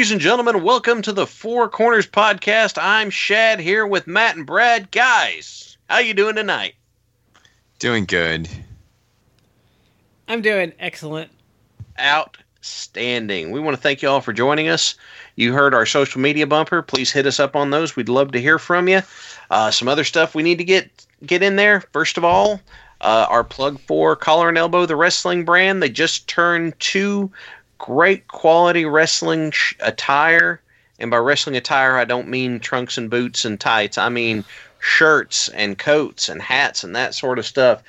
Ladies and gentlemen, welcome to the Four Corners Podcast. I'm Shad here with Matt and Brad. Guys, how you doing tonight? Doing good. I'm doing excellent. Outstanding. We want to thank you all for joining us. You heard our social media bumper. Please hit us up on those. We'd love to hear from you. Uh, some other stuff we need to get get in there. First of all, uh, our plug for Collar and Elbow, the wrestling brand. They just turned two great quality wrestling sh- attire. And by wrestling attire, I don't mean trunks and boots and tights. I mean shirts and coats and hats and that sort of stuff.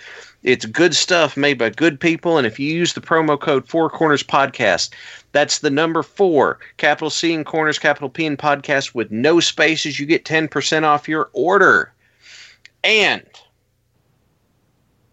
It's good stuff made by good people. And if you use the promo code Four Corners Podcast, that's the number four, capital C in corners, capital P in podcast with no spaces, you get 10% off your order. And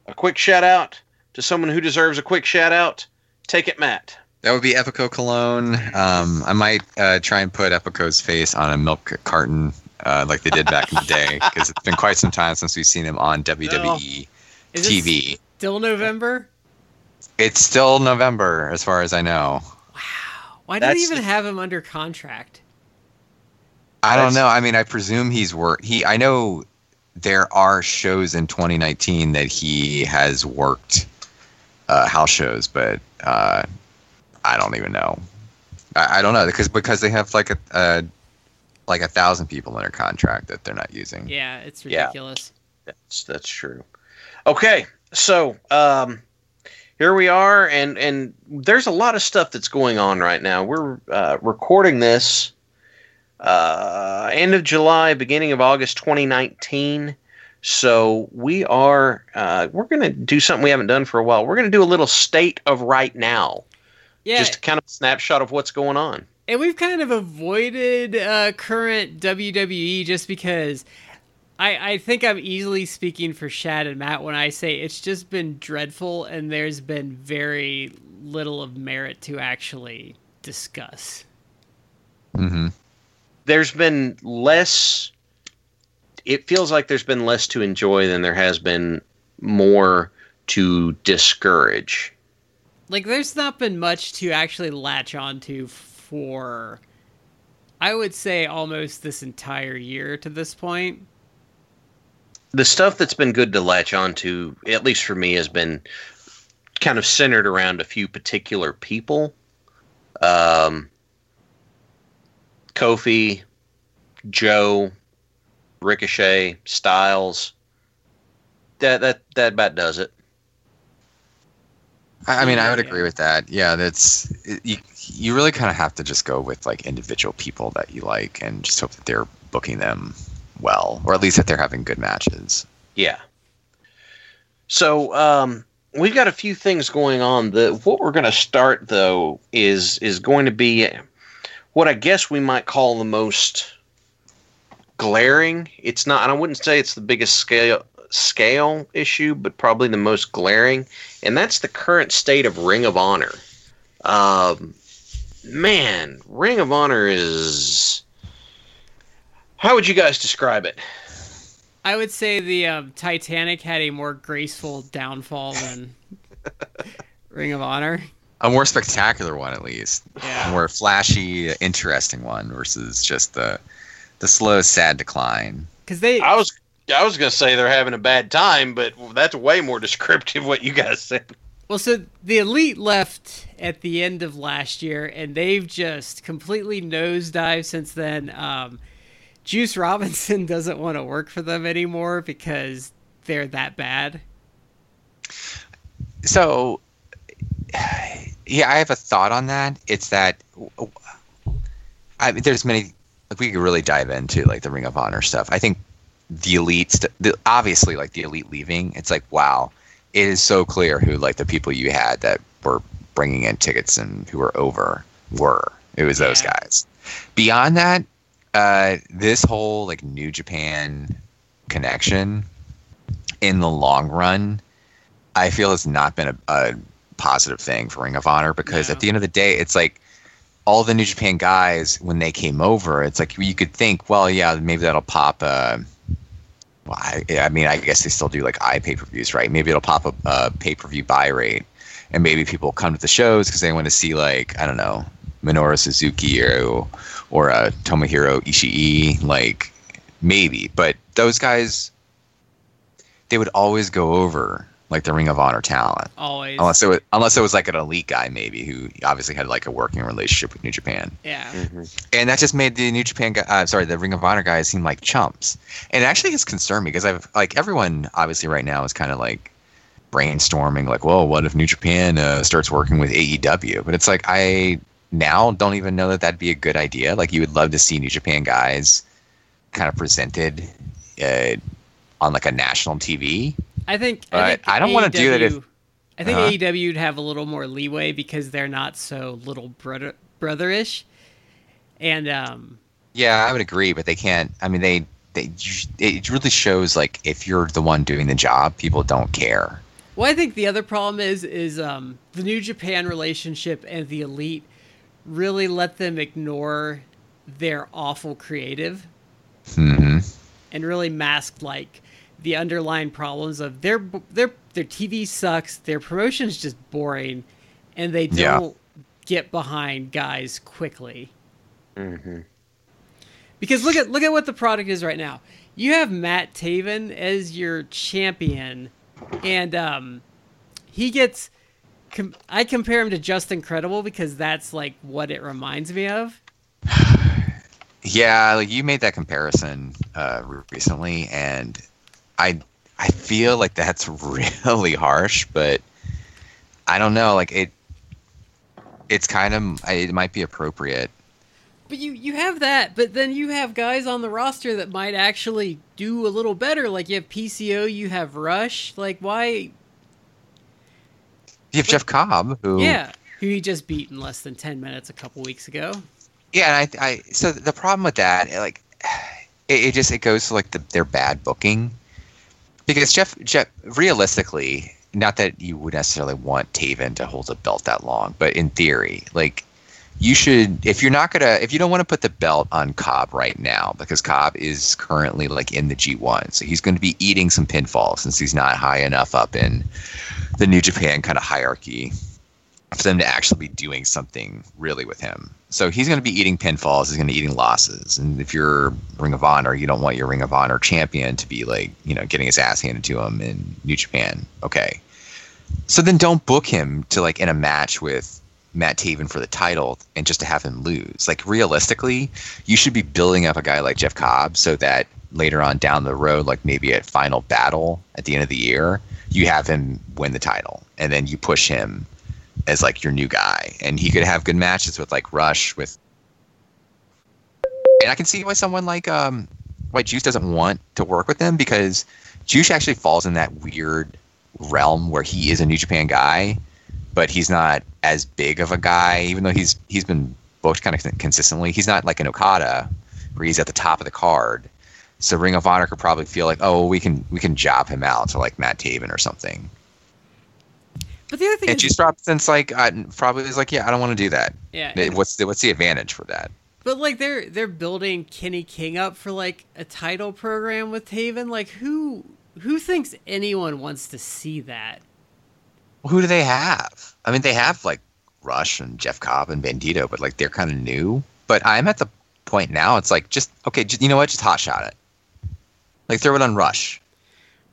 a quick shout out to someone who deserves a quick shout out. Take it, Matt. That would be Epico Colón. Um, I might uh, try and put Epico's face on a milk carton uh, like they did back in the day because it's been quite some time since we've seen him on WWE Is it TV. Still November? It's still November as far as I know. Wow. Why do they even the- have him under contract? I don't That's- know. I mean, I presume he's worked. He. I know there are shows in 2019 that he has worked uh, house shows, but uh, I don't even know. I, I don't know because because they have like a, a like a thousand people under contract that they're not using. Yeah, it's Yeah. ridiculous. That's that's true. Okay, so um, here we are, and and there's a lot of stuff that's going on right now. We're uh, recording this uh, end of July, beginning of August, 2019. So we are uh, we're gonna do something we haven't done for a while. We're gonna do a little state of right now, Yeah, just kind of a snapshot of what's going on. and we've kind of avoided uh, current WWE just because I, I think I'm easily speaking for Shad and Matt when I say it's just been dreadful and there's been very little of merit to actually discuss. hmm there's been less it feels like there's been less to enjoy than there has been more to discourage Like, there's not been much to actually latch onto for, I would say, almost this entire year to this point. the stuff that's been good to latch onto at least for me has been kind of centered around a few particular people. Um kofi joe ricochet styles. That that that about does it I, I mean, I would agree with that. Yeah, that's it, you. You really kind of have to just go with like individual people that you like, and just hope that they're booking them well, or at least that they're having good matches. Yeah. So um, we've got a few things going on. The what we're going to start though is is going to be what I guess we might call the most glaring. It's not, and I wouldn't say it's the biggest scale scale issue, but probably the most glaring, and that's the current state of Ring of Honor. Um, man, Ring of Honor is. How would you guys describe it? I would say the um, Titanic had a more graceful downfall than Ring of Honor. A more spectacular one, at least. Yeah. A more flashy, interesting one versus just the the slow, sad decline. Because they, I was I was gonna say they're having a bad time, but that's way more descriptive what you guys said. Well, so the elite left at the end of last year, and they've just completely nosedived since then. Um, Juice Robinson doesn't want to work for them anymore because they're that bad. so yeah, I have a thought on that. It's that I mean, there's many like we could really dive into like the Ring of Honor stuff. I think the elite, st- the, obviously like the elite leaving. It's like wow, it is so clear who like the people you had that were bringing in tickets and who were over were. It was those guys. Beyond that, uh, this whole like New Japan connection in the long run, I feel has not been a, a positive thing for Ring of Honor because No. at the end of the day, it's like all the New Japan guys when they came over, it's like you could think, well, yeah, maybe that'll pop. Uh, well, I, I mean, I guess they still do like i pay per views, right? Maybe it'll pop a, a pay per view buy rate, and maybe people come to the shows because they want to see like I don't know Minoru Suzuki or or uh, Tomohiro Ishii, like maybe. But those guys, they would always go over like the Ring of Honor talent. Always. Unless it was, unless it was like an elite guy, maybe who obviously had like a working relationship with New Japan, yeah. and that just made the New Japan, guy, uh, sorry, the Ring of Honor guys seem like chumps. And it actually has concerned me because I've like everyone obviously right now is kind of like brainstorming, like, well, what if New Japan uh, starts working with AEW? But it's like I now don't even know that that'd be a good idea. Like you would love to see New Japan guys kind of presented uh, on like a national TV. I think. But I, think I don't wanna do that if- I think Uh-huh. AEW would have a little more leeway because they're not so little brother brotherish, and um, Yeah, I would agree, but they can't. I mean, they they it really shows like if you're the one doing the job, people don't care. Well, I think the other problem is is um, the New Japan relationship and the Elite really let them ignore their awful creative hmm and really masked like the underlying problems of their their their TV sucks, their promotion's just boring, and they don't get behind guys quickly. Mm-hmm. Because look at look at what the product is right now. You have Matt Taven as your champion, and um, he gets. Com- I compare him to Justin Credible because that's like what it reminds me of. Yeah, like you made that comparison uh, recently, and I I feel like that's really harsh, but I don't know. Like it, it's kind of it might be appropriate. But you you have that, but then you have guys on the roster that might actually do a little better. Like you have PCO, you have Rush. Like why? You have Jeff Cobb, who Yeah, who he just beat in less than ten minutes a couple weeks ago. Yeah, and I, I so the problem with that, like, it, it just it goes to like the, their bad booking, because Jeff Jeff realistically, not that you would necessarily want Taven to hold a belt that long, but in theory, like, you should if you're not gonna if you don't want to put the belt on Cobb right now because Cobb is currently like in the G1, so he's going to be eating some pinfalls since he's not high enough up in the New Japan kind of hierarchy for them to actually be doing something really with him. So he's going to be eating pinfalls. He's going to be eating losses. And if you're Ring of Honor, you don't want your Ring of Honor champion to be like, you know, getting his ass handed to him in New Japan. Okay. So then don't book him to like in a match with Matt Taven for the title and just to have him lose. Like realistically, you should be building up a guy like Jeff Cobb so that later on down the road, like maybe at Final Battle at the end of the year, you have him win the title and then you push him as like your new guy, and he could have good matches with like Rush with. And I can see why someone like um, why Juice doesn't want to work with them because Juice actually falls in that weird realm where he is a New Japan guy, but he's not as big of a guy, even though he's he's been booked kind of consistently. He's not like an Okada where he's at the top of the card. So Ring of Honor could probably feel like, oh, we can we can job him out to like Matt Taven or something. But the other thing And is, Juice Robinson's like, uh, probably is like, yeah, I don't want to do that. yeah, What's the what's the advantage for that? But like they're they're building Kenny King up for like a title program with Taven. Like who who thinks anyone wants to see that? Who do they have? I mean, they have like Rush and Jeff Cobb and Bandito, but like they're kind of new. But I'm at the point now. It's like just okay. Just, you know what? Just hot shot it. Like throw it on Rush.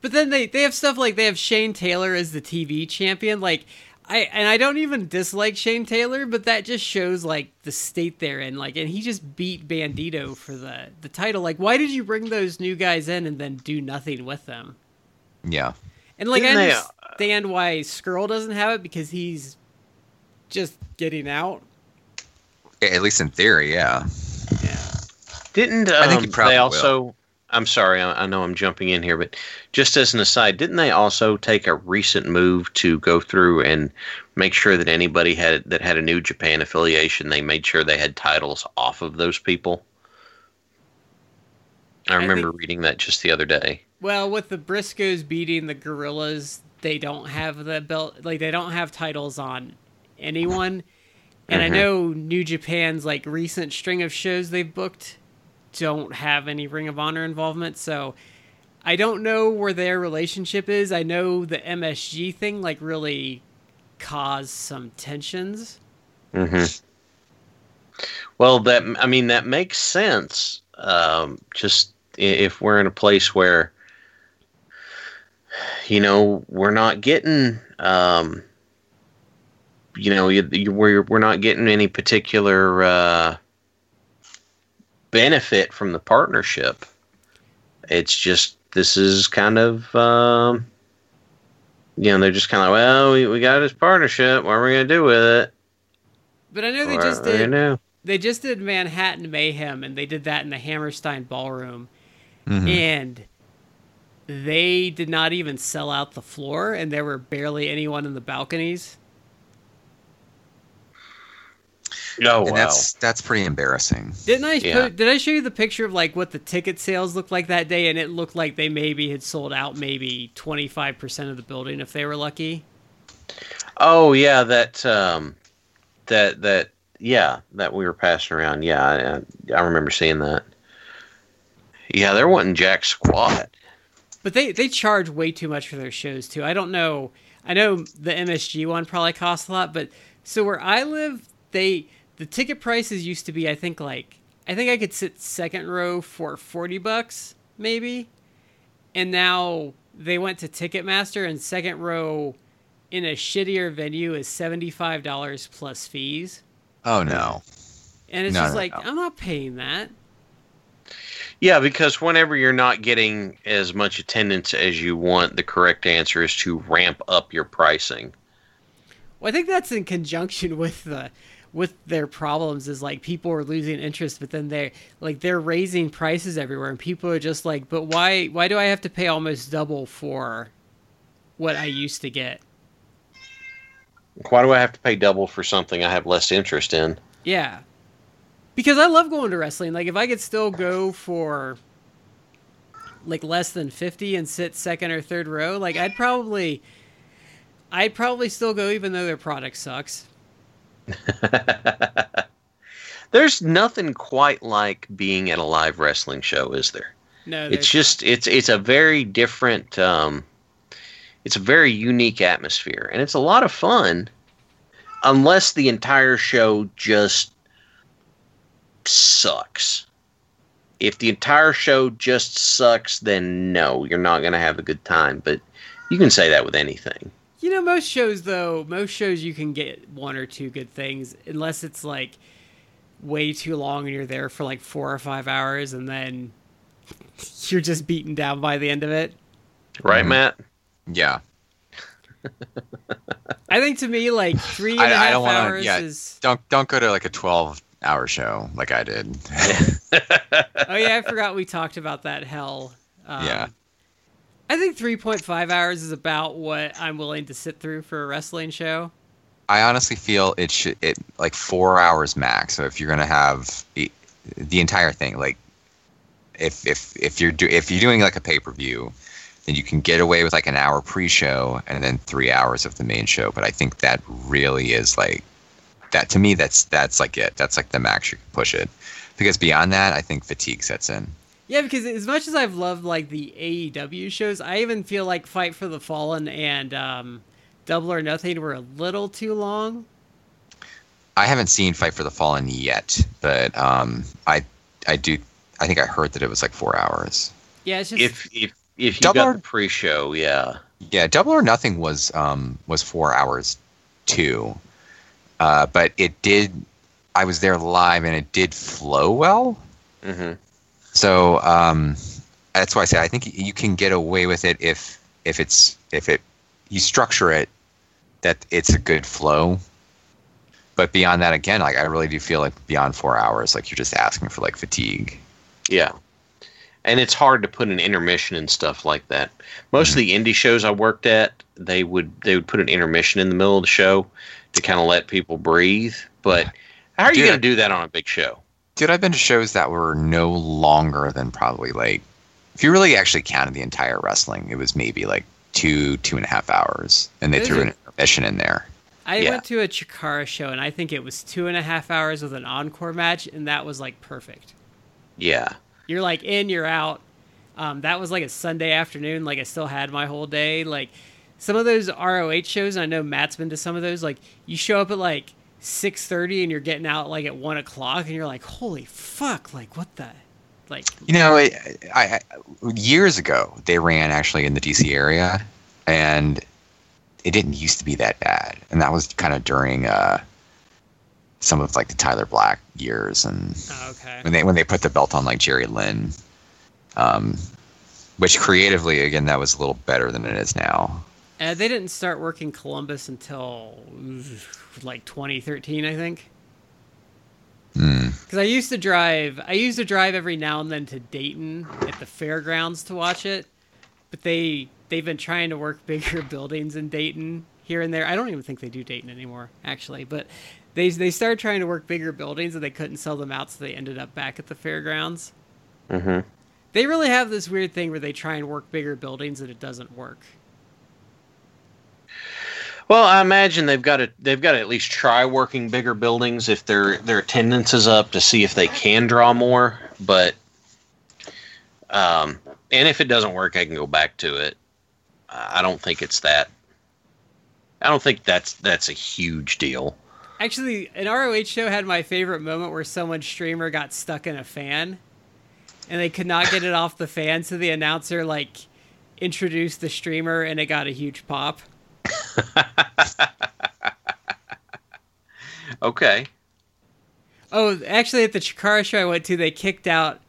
But then they they have stuff like they have Shane Taylor as the TV champion. Like I and I don't even dislike Shane Taylor, but that just shows like the state they're in. Like and he just beat Bandito for the the title. Like why did you bring those new guys in and then do nothing with them? Yeah. And like I Didn't they, underst- understand why Scurll doesn't have it because he's just getting out. At least in theory, yeah. Yeah. Didn't um, I think he probably they will. I'm sorry, I, I know I'm jumping in here, but just as an aside, didn't they also take a recent move to go through and make sure that anybody had that had a New Japan affiliation, they made sure they had titles off of those people? I I remember think- reading that just the other day. Well, with the Briscoes beating the Guerrillas, they don't have the belt. Like they don't have titles on anyone. And I Mhm. know New Japan's like recent string of shows they've booked don't have any Ring of Honor involvement. So I don't know where their relationship is. I know the MSG thing like really caused some tensions. hmm Well, that I mean that makes sense. Um, just if we're in a place where you know we're not getting, um, you know, you, you, we're we're not getting any particular uh, benefit from the partnership. It's just this is kind of. Um, you know, they're just kind of like, well, we, we got this partnership. What are we going to do with it? But I know they What just did gonna they just did Manhattan Mayhem and they did that in the Hammerstein Ballroom. Mhm. and they did not even sell out the floor and there were barely anyone in the balconies Oh And wow! that's that's pretty embarrassing. didn't i Yeah. put, did i show you the picture of like what the ticket sales looked like that day and it looked like they maybe had sold out maybe 25% of the building if they were lucky Oh yeah, that um, that that yeah, that we were passing around. Yeah, I, I remember seeing that. Yeah, there wasn't jack squat. but they they charge way too much for their shows too i don't know i know the msg one probably costs a lot but so where i live they the ticket prices used to be i think like i think i could sit second row for 40 bucks maybe and now they went to ticketmaster and second row in a shittier venue is $75 plus fees Oh no. and it's No, just no, like no. i'm not paying that Yeah, because whenever you're not getting as much attendance as you want, the correct answer is to ramp up your pricing. Well, I think that's in conjunction with the with their problems is like people are losing interest, but then they're like they're raising prices everywhere, and people are just like, but why why do I have to pay almost double for what I used to get? Why do I have to pay double for something I have less interest in? Yeah, because I love going to wrestling. Like if I could still go for like less than fifty and sit second or third row, like I'd probably I'd probably still go even though their product sucks. There's nothing quite like being at a live wrestling show, is there? No, it's just it's it's a very different um it's a very unique atmosphere and it's a lot of fun unless the entire show just sucks if the entire show just sucks then no you're not going to have a good time but you can say that with anything You know, most shows though, most shows you can get one or two good things, unless it's like way too long and you're there for like four or five hours, and then you're just beaten down by the end of it. right Mhm. matt Yeah. I think to me, like three and I- a I half don't wanna- hours yeah. is. Don't don't go to like a twelve hour show like I did. Oh yeah, I forgot we talked about that hell. Um, Yeah. I think three point five hours is about what I'm willing to sit through for a wrestling show. I honestly feel it should it like four hours max. So if you're gonna have the, the entire thing, like if if if you're do if you're doing like a pay per view, then you can get away with like an hour pre show and then three hours of the main show. But I think that really is like that to me. That's that's like it. That's like the max you can push it. Because beyond that, I think fatigue sets in. Yeah, because as much as I've loved like the AEW shows, I even feel like Fight for the Fallen and um, Double or Nothing were a little too long. I haven't seen Fight for the Fallen yet, but um, I I do I think I heard that it was like four hours. Yeah, it's just if if if you Double got or- the pre-show yeah Yeah, Double or Nothing was um was four hours too, uh, but it did. I was there live and it did flow well. hmm So um, that's why I say I think you can get away with it if if it's if it you structure it that it's a good flow. But beyond that, again, like I really do feel like beyond four hours, like you're just asking for like fatigue. Yeah. And it's hard to put an intermission and stuff like that. Most of the indie shows I worked at, they would they would put an intermission in the middle of the show to kind of let people breathe. But how are you going to do that on a big show? Dude, I've been to shows that were no longer than probably like, if you really actually counted the entire wrestling, it was maybe like two, two and a half hours, and they threw an intermission in there. I Yeah. went to a Chikara show and I think it was two and a half hours with an encore match, and that was like perfect. Yeah. You're like in, you're out. Um, that was like a Sunday afternoon. Like I still had my whole day. Like some of those ROH shows, and I know Matt's been to some of those. Like you show up at like six thirty and you're getting out like at one o'clock, and you're like, holy fuck! Like what the, like You know, I, I, years ago they ran actually in the DC area, and it didn't used to be that bad, and that was kind of during uh, some of like the Tyler Black years, and oh, okay. when they when they put the belt on like Jerry Lynn, um, which creatively again that was a little better than it is now. Uh, they didn't start working Columbus until like 2013, I think. Hmm. Because I used to drive, I used to drive every now and then to Dayton at the fairgrounds to watch it, but they they've been trying to work bigger buildings in Dayton here and there. I don't even think they do Dayton anymore, actually, but they they started trying to work bigger buildings and they couldn't sell them out, so they ended up back at the fairgrounds. Mm-hmm. They really have this weird thing where they try and work bigger buildings and it doesn't work. Well, I imagine they've got to they've got to at least try working bigger buildings if their their attendance is up to see if they can draw more. But um, and if it doesn't work, I can go back to it. I don't think it's that. I don't think that's that's a huge deal. Actually, an ROH show had my favorite moment where someone's streamer got stuck in a fan and they could not get it off the fan, so the announcer like introduced the streamer and it got a huge pop. Okay. Oh, actually at the Chikara show I went to, they kicked out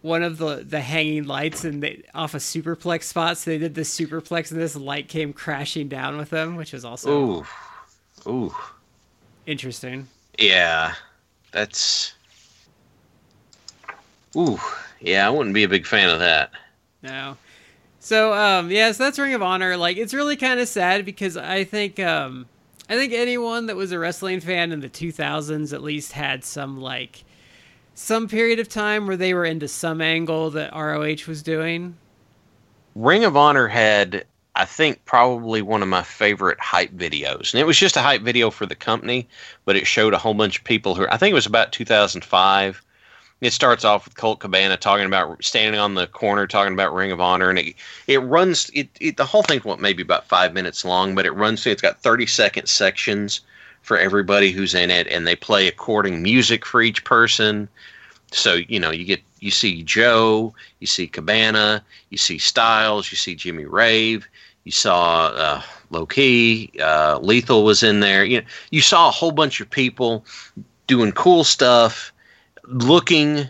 one of the the hanging lights and they off a superplex spot, so they did the superplex and this light came crashing down with them, which was also Ooh. Ooh. interesting. Yeah. That's. Ooh. Yeah, I wouldn't be a big fan of that. No. So um yeah, so that's Ring of Honor. Like it's really kind of sad because I think um I think anyone that was a wrestling fan in the 2000s at least had some like some period of time where they were into some angle that ROH was doing. Ring of Honor had, I think, probably one of my favorite hype videos. And it was just a hype video for the company, but it showed a whole bunch of people who, I think it was about 2005. It starts off with Colt Cabana talking about standing on the corner, talking about Ring of Honor. And it, it runs, it, it, the whole thing's what, maybe about five minutes long, but it runs through, it's got 30 second sections for everybody who's in it. And they play according music for each person. So, you know, you get, you see Joe, you see Cabana, you see Styles, you see Jimmy Rave, you saw uh, Low Ki, uh, Lethal was in there. You know, you saw a whole bunch of people doing cool stuff, looking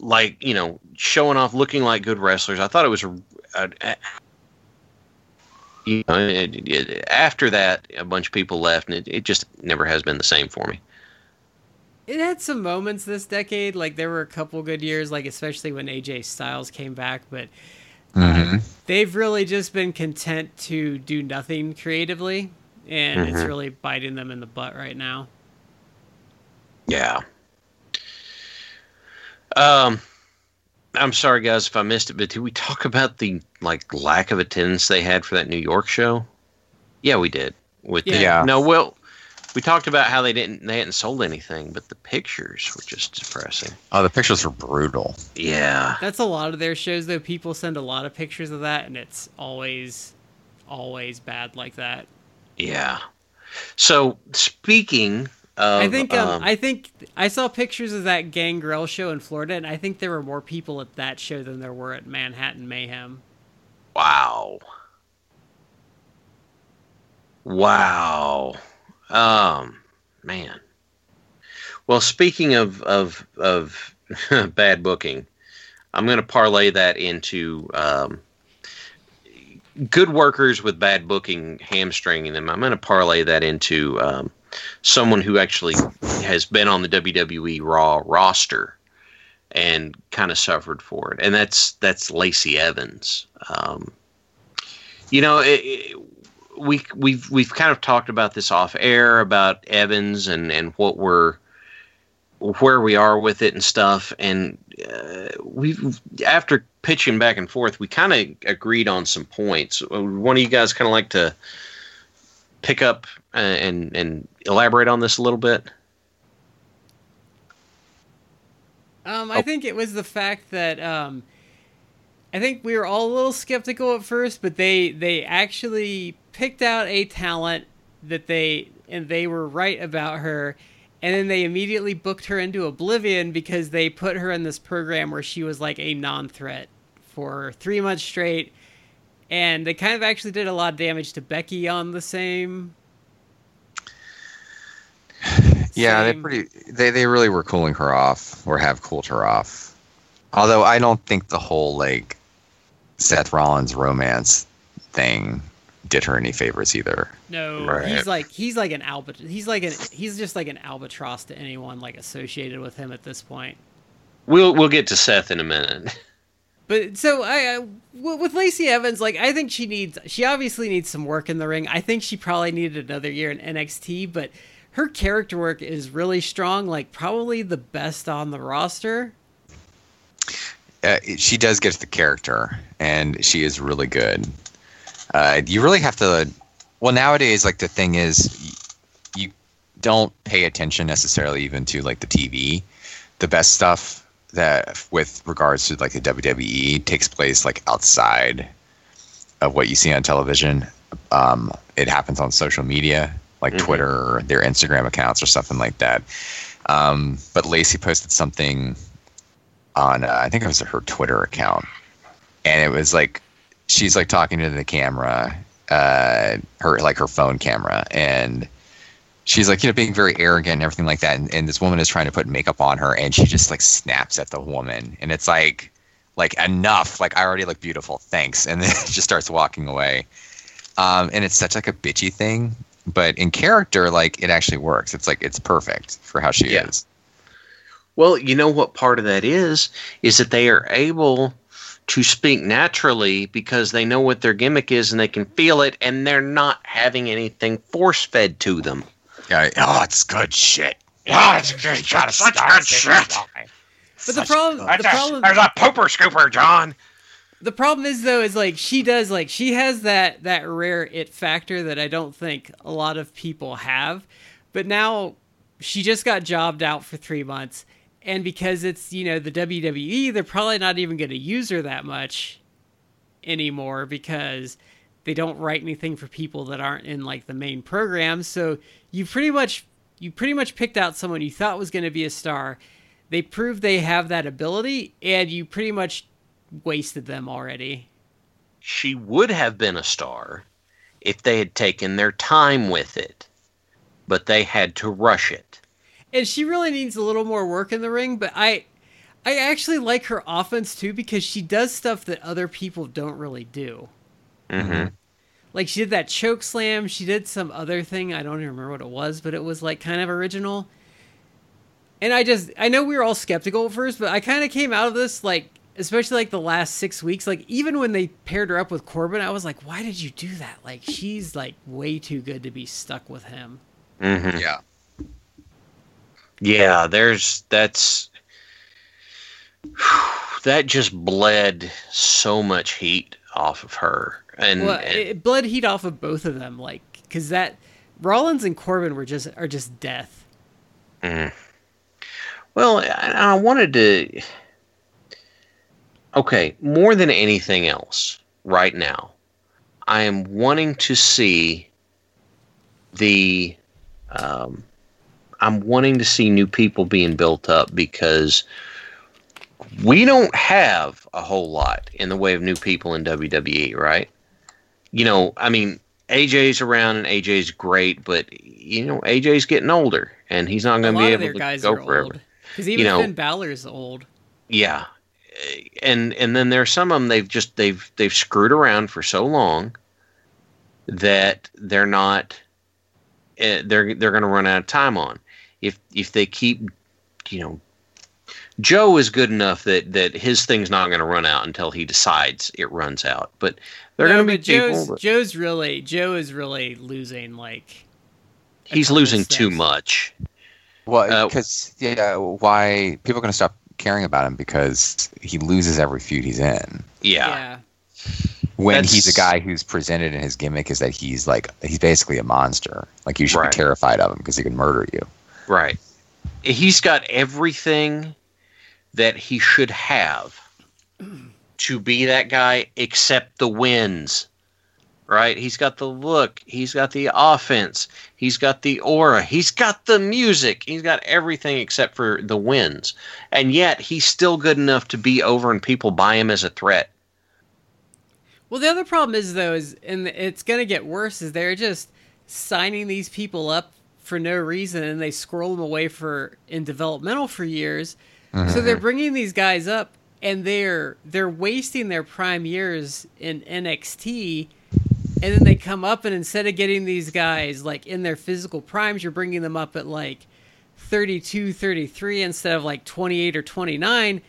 like you know, showing off, looking like good wrestlers. I thought it was a, a, a you know, it, it, after that, a bunch of people left, and it, it just never has been the same for me. It had some moments this decade, like there were a couple good years, like especially when AJ Styles came back, but Mhm. they've really just been content to do nothing creatively, and it's Mhm. really biting them in the butt right now. Yeah. Um, I'm sorry, guys, if I missed it, but did we talk about the like lack of attendance they had for that New York show? Yeah, we did. With the, Yeah. no, well, we talked about how they didn't they hadn't sold anything, but the pictures were just depressing. Oh, the pictures were brutal. Yeah. That's a lot of their shows, though. People send a lot of pictures of that, and it's always, always bad like that. Yeah. So speaking of, I think um, um, I think I saw pictures of that Gangrel show in Florida, and I think there were more people at that show than there were at Manhattan Mayhem. Wow. Wow. Um, man. Well, speaking of of of bad booking, I'm going to parlay that into um, good workers with bad booking hamstringing them. I'm going to parlay that into um, someone who actually has been on the WWE Raw roster and kind of suffered for it, and that's that's Lacey Evans. Um, you know, it, it, we we've we've kind of talked about this off air about Evans and and what we're where we are with it and stuff, and uh, we after pitching back and forth, we kind of agreed on some points. One of you guys kind of like to pick up and and elaborate on this a little bit. Um, I oh. think it was the fact that um, I think we were all a little skeptical at first, but they they actually picked out a talent that they and they were right about her, and then they immediately booked her into oblivion because they put her in this program where she was like a non-threat for three months straight, and they kind of actually did a lot of damage to Becky on the same yeah, they pretty they they really were cooling her off or have cooled her off. Although I don't think the whole like Seth Rollins romance thing did her any favors either. No, right. he's like he's like an albatross. He's like an he's just like an albatross to anyone like associated with him at this point. We'll we'll get to Seth in a minute. But so I, I with Lacey Evans, like I think she needs she obviously needs some work in the ring. I think she probably needed another year in NXT, but her character work is really strong, like probably the best on the roster. Uh, she does get the character, and she is really good. Uh, you really have to. Well, nowadays, like the thing is, you don't pay attention necessarily even to like the TV. The best stuff that, with regards to like the WWE, takes place like outside of what you see on television. Um, it happens on social media like mm-hmm. Twitter or their Instagram accounts or something like that. Um, but Lacey posted something on, uh, I think it was her Twitter account, and it was like she's like talking to the camera, uh, her like her phone camera, and she's like you know being very arrogant and everything like that, and, and this woman is trying to put makeup on her, and she just like snaps at the woman, and it's like like enough, like I already look beautiful, thanks, and then she just starts walking away. Um, and it's such like a bitchy thing but in character, like it actually works. It's like it's perfect for how she yeah. is. Well, you know what part of that is is that they are able to speak naturally because they know what their gimmick is and they can feel it, and they're not having anything force fed to them. Oh, yeah. Oh, it's good shit. Oh, it's good, such good shit. But the problem, the problem, there's a pooper scooper, John the problem is though is like she does like she has that that rare it factor that I don't think a lot of people have. But now she just got jobbed out for 3 months and because it's, you know, the WWE, they're probably not even going to use her that much anymore because they don't write anything for people that aren't in like the main program. So you pretty much you pretty much picked out someone you thought was going to be a star. They proved they have that ability and you pretty much wasted them already. She would have been a star if they had taken their time with it, but they had to rush it. And she really needs a little more work in the ring, but I I actually like her offense too because she does stuff that other people don't really do. Mm-hmm. Like she did that choke slam, she did some other thing, I don't even remember what it was, but it was like kind of original. And I just I know we were all skeptical at first, but I kind of came out of this like especially like the last six weeks, like even when they paired her up with Corbin, I was like, why did you do that? Like she's like way too good to be stuck with him. Mm-hmm. Yeah. Yeah, there's that's that just bled so much heat off of her, and, well, and it bled heat off of both of them, like because that Rollins and Corbin were just are just death. Mm. Well, I, I wanted to okay, more than anything else, right now, I am wanting to see the. Um, I'm wanting to see new people being built up because we don't have a whole lot in the way of new people in WWE, right? You know, I mean, AJ's around and AJ's great, but you know, AJ's getting older and he's not going to be able to go forever. Because even you know, Finn Balor's old. Yeah, and and then there's some of them they've just they've they've screwed around for so long that they're not uh, they're they're going to run out of time on if if they keep you know Joe is good enough that that his thing's not going to run out until he decides it runs out but they're No, going to be Joe's, people that- Joe's really Joe is really losing like he's losing too steps. much Well, Uh, because yeah, why people are going to stop caring about him because he loses every feud he's in. yeah, yeah. When That's- he's a guy who's presented in his gimmick is that he's like he's basically a monster. Like you should Right. be terrified of him because he can murder you. right he's got everything that he should have to be that guy except the wins right? He's got the look. He's got the offense. He's got the aura. He's got the music. He's got everything except for the wins. And yet he's still good enough to be over and people buy him as a threat. Well, the other problem is though is and it's going to get worse is they're just signing these people up for no reason and they scroll them away for in developmental for years. So they're mm-hmm. bringing these guys up and they're they're wasting their prime years in NXT and then they come up and instead of getting these guys like in their physical primes you're bringing them up at like 32 33 instead of like 28 or 29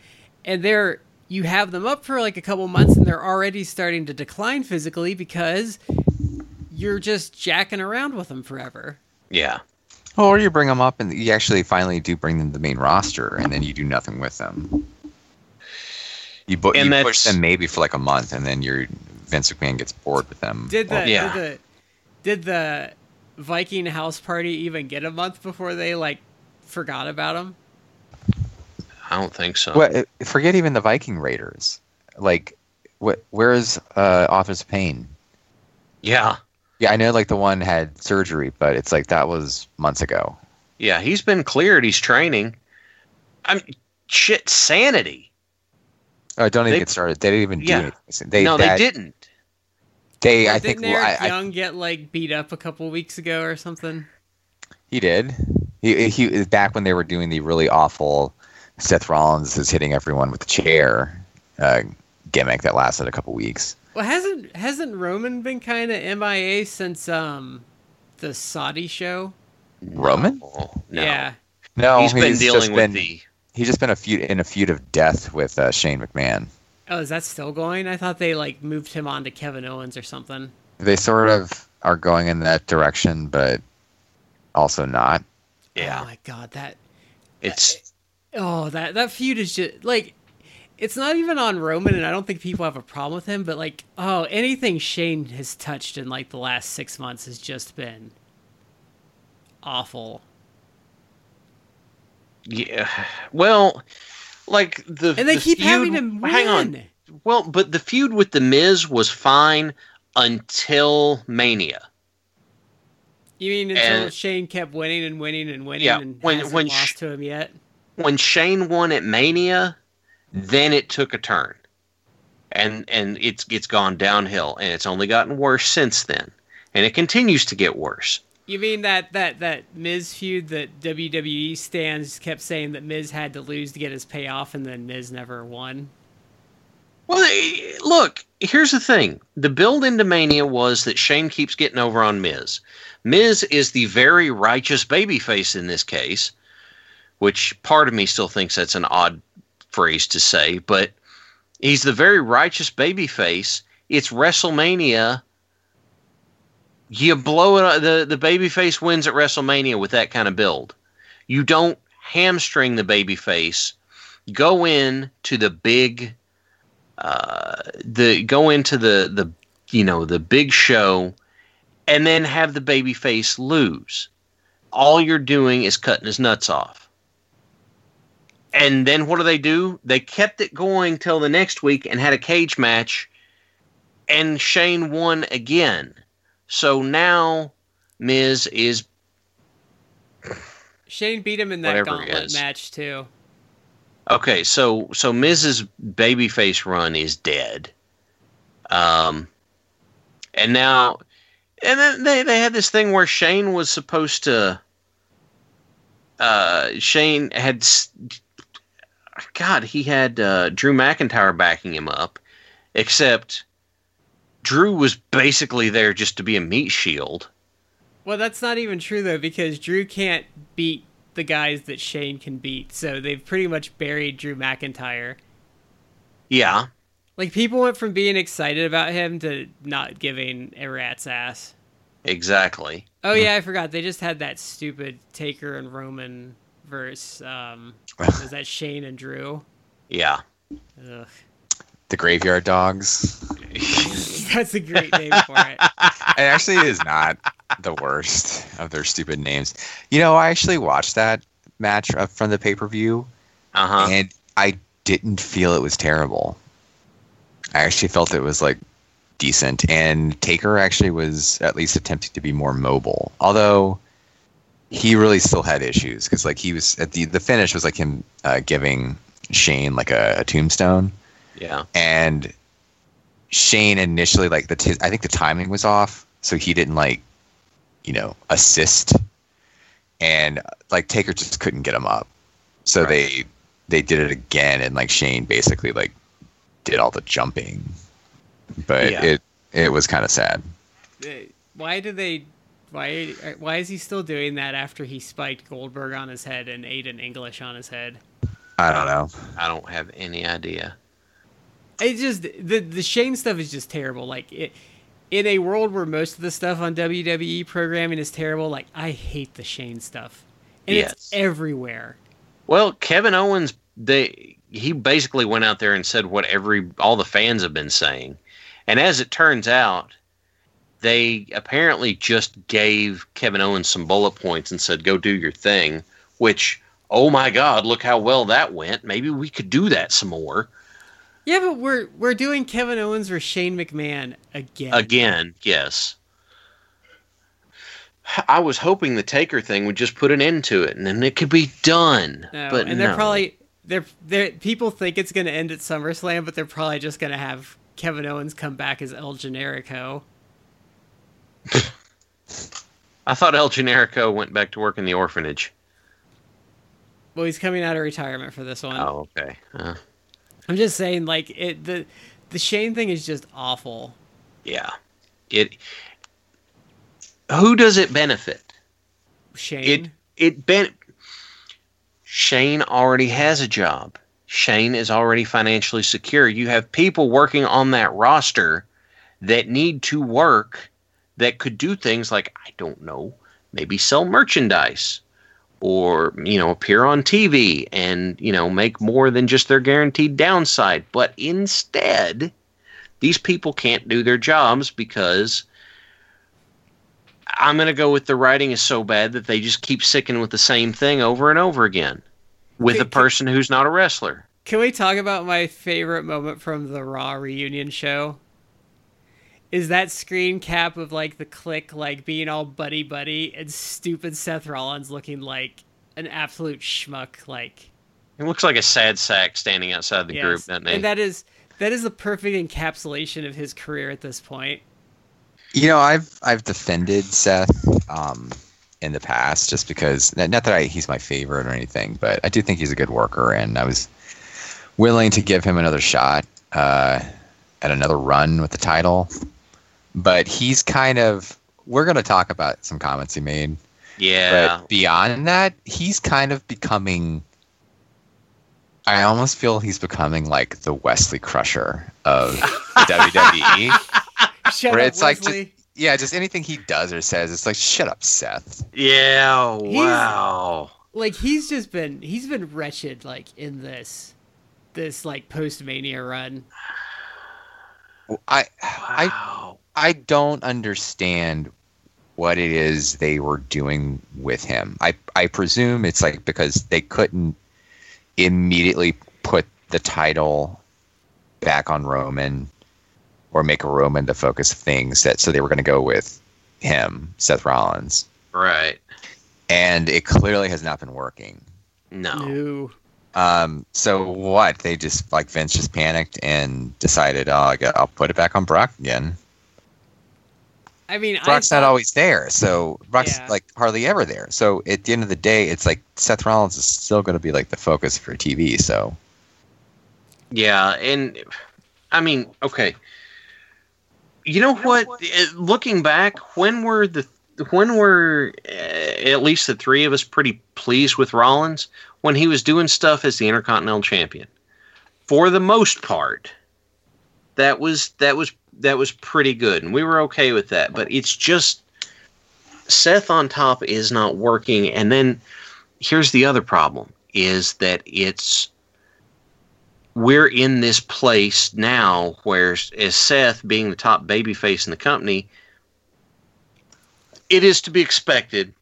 and they're you have them up for like a couple months and they're already starting to decline physically because you're just jacking around with them forever. Yeah. Or you bring them up and you actually finally do bring them to the main roster, and then you do nothing with them. You, bu- And you push them maybe for like a month, and then your Vince McMahon gets bored with them. did the, Well, Yeah. did the did the viking house party even get a month before they like forgot about them i don't think so What, uh, forget even the Viking Raiders. Like, what? Where's uh, Authors of Pain? yeah Yeah, I know like the one had surgery, but it's like that was months ago. Yeah, he's been cleared. He's training. I'm shit. Sanity. Oh, don't even They- get started. They didn't even do Yeah. anything. They, no, that- they didn't. They, I didn't think Eric I, I, young get like beat up a couple weeks ago or something he did. He, he back when they were doing the really awful Seth Rollins is hitting everyone with the chair uh, gimmick that lasted a couple weeks. well hasn't hasn't roman been kind of mia since um the saudi show Roman? No, no. yeah No, he's been just dealing with been, the. He's just been a feud in a feud of death with uh, Shane McMahon. Oh is that still going i thought they like moved him on to kevin owens or something They sort of are going in that direction, but also not. Oh yeah. Oh my god that it's eh, Oh, that that feud is just like it's not even on Roman, and I don't think people have a problem with him. But like, oh, anything Shane has touched in like the last six months has just been awful. yeah. Well, like the And they the keep feud, having him win. Hang on. Well, but the feud with the Miz was fine until Mania. You mean until And- Shane kept winning and winning and winning Yeah, and when- hasn't when lost Sh- to him yet? When Shane won at Mania, then it took a turn, and and it's it's gone downhill, and it's only gotten worse since then, and it continues to get worse. You mean that that that Miz feud that WWE stands kept saying that Miz had to lose to get his payoff, and then Miz never won. Well, eh, look, here's the thing. The build into Mania was that Shane keeps getting over on Miz. Miz is the very righteous babyface in this case, which part of me still thinks that's an odd phrase to say, but he's the very righteous babyface. It's WrestleMania. You blow it. The the babyface wins at WrestleMania with that kind of build. You don't hamstring the babyface. Go in to the big uh, the go into the the you know the big show and then have the baby face lose all you're doing is cutting his nuts off and then what do they do they kept it going till the next week and had a cage match and Shane won again so now Miz is Shane beat him in that gauntlet match too. Okay, so so Miz's Babyface run is dead. Um and now and then they they had this thing where Shane was supposed to uh Shane had God, he had uh, Drew McIntyre backing him up, except Drew was basically there just to be a meat shield. Well, that's not even true though, because Drew can't beat the guys that Shane can beat. So they've pretty much buried Drew McIntyre. Yeah, Like people went from being excited about him to not giving a rat's ass. exactly. Oh yeah, I forgot. They just had that stupid Taker and Roman verse. Um, was that Shane and Drew? Yeah. Ugh. The Graveyard Dogs. That's a great name for it. It actually is not the worst of their stupid names. You know, I actually watched that match uh, from the pay per view, Uh huh. and I didn't feel it was terrible. I actually felt it was like decent, and Taker actually was at least attempting to be more mobile. Although he really still had issues because like he was at the the finish was like him uh, giving Shane like a, a tombstone, Yeah. and Shane initially like the t- I think the timing was off, so he didn't like you know assist, and like Taker just couldn't get him up, so Right. they they did it again, and like Shane basically like did all the jumping, but Yeah. it it was kind of sad. Why did they? Why? Why is he still doing that after he spiked Goldberg on his head and Aiden English on his head? I don't know. I don't have any idea. It just the the Shane stuff is just terrible. Like it, in a world where most of the stuff on WWE programming is terrible, like I hate the Shane stuff, and Yes. it's everywhere. Well, Kevin Owens, they he basically went out there and said what every all the fans have been saying, and as it turns out, they apparently just gave Kevin Owens some bullet points and said, "Go do your thing." Which, oh my God, look how well that went. Maybe we could do that some more Yeah, but we're we're doing Kevin Owens versus Shane McMahon again. again. Yes. I was hoping the Taker thing would just put an end to it, and then it could be done. No, but and they're no. probably they're they people think it's going to end at SummerSlam, but they're probably just going to have Kevin Owens come back as El Generico. I thought El Generico went back to work in the orphanage. Well, he's coming out of retirement for this one. Oh, okay. Uh, I'm just saying, like it the the Shane thing is just awful. yeah. It. Who does it benefit? Shane. It it ben. Shane already has a job. Shane is already financially secure. You have people working on that roster that need to work that could do things like I don't know, maybe sell merchandise or you know appear on TV and you know make more than just their guaranteed downside. But instead, these people can't do their jobs because I'm going to go with the writing is so bad that they just keep sticking with the same thing over and over again with Can- a person who's not a wrestler. Can we talk about my favorite moment from the Raw reunion show? Is that screen cap of like the Kliq like being all buddy buddy and stupid Seth Rollins looking like an absolute schmuck like It looks like a sad sack standing outside the group, yes. doesn't it? And that is that is the perfect encapsulation of his career at this point. You know, I've I've defended Seth um, in the past just because not not that I, he's my favorite or anything, but I do think he's a good worker, and I was willing to give him another shot uh, at another run with the title. But he's kind of we're going to talk about some comments he made, yeah. but beyond that, he's kind of becoming. I almost feel he's becoming like the Wesley Crusher of WWE. Shut Where up, it's like just- Yeah, just anything he does or says, it's like, shut up, Seth. yeah. He's- Wow. like he's just been he's been wretched like in this this like post mania run. I, I, Wow. I don't understand what it is they were doing with him. I, I presume it's like because they couldn't immediately put the title back on Roman or make a Roman the focus of things that so they were going to go with him, Seth Rollins. right. And it clearly has not been working. No. No. Um, so what? They just like Vince just panicked and decided, oh, I'll put it back on Brock again. I mean, Brock's I not always there, so Brock's Yeah. like hardly ever there. So at the end of the day, it's like Seth Rollins is still going to be like the focus for TV. So Yeah, and I mean, okay. You know what? Eh, Looking back, when were the when were uh, at least the three of us pretty pleased with Rollins when he was doing stuff as the Intercontinental Champion? For the most part, that was that was that was pretty good, and we were okay with that. But it's just Seth on top is not working, and then here's the other problem: is that it's we're in this place now where as Seth being the top babyface in the company, it is to be expected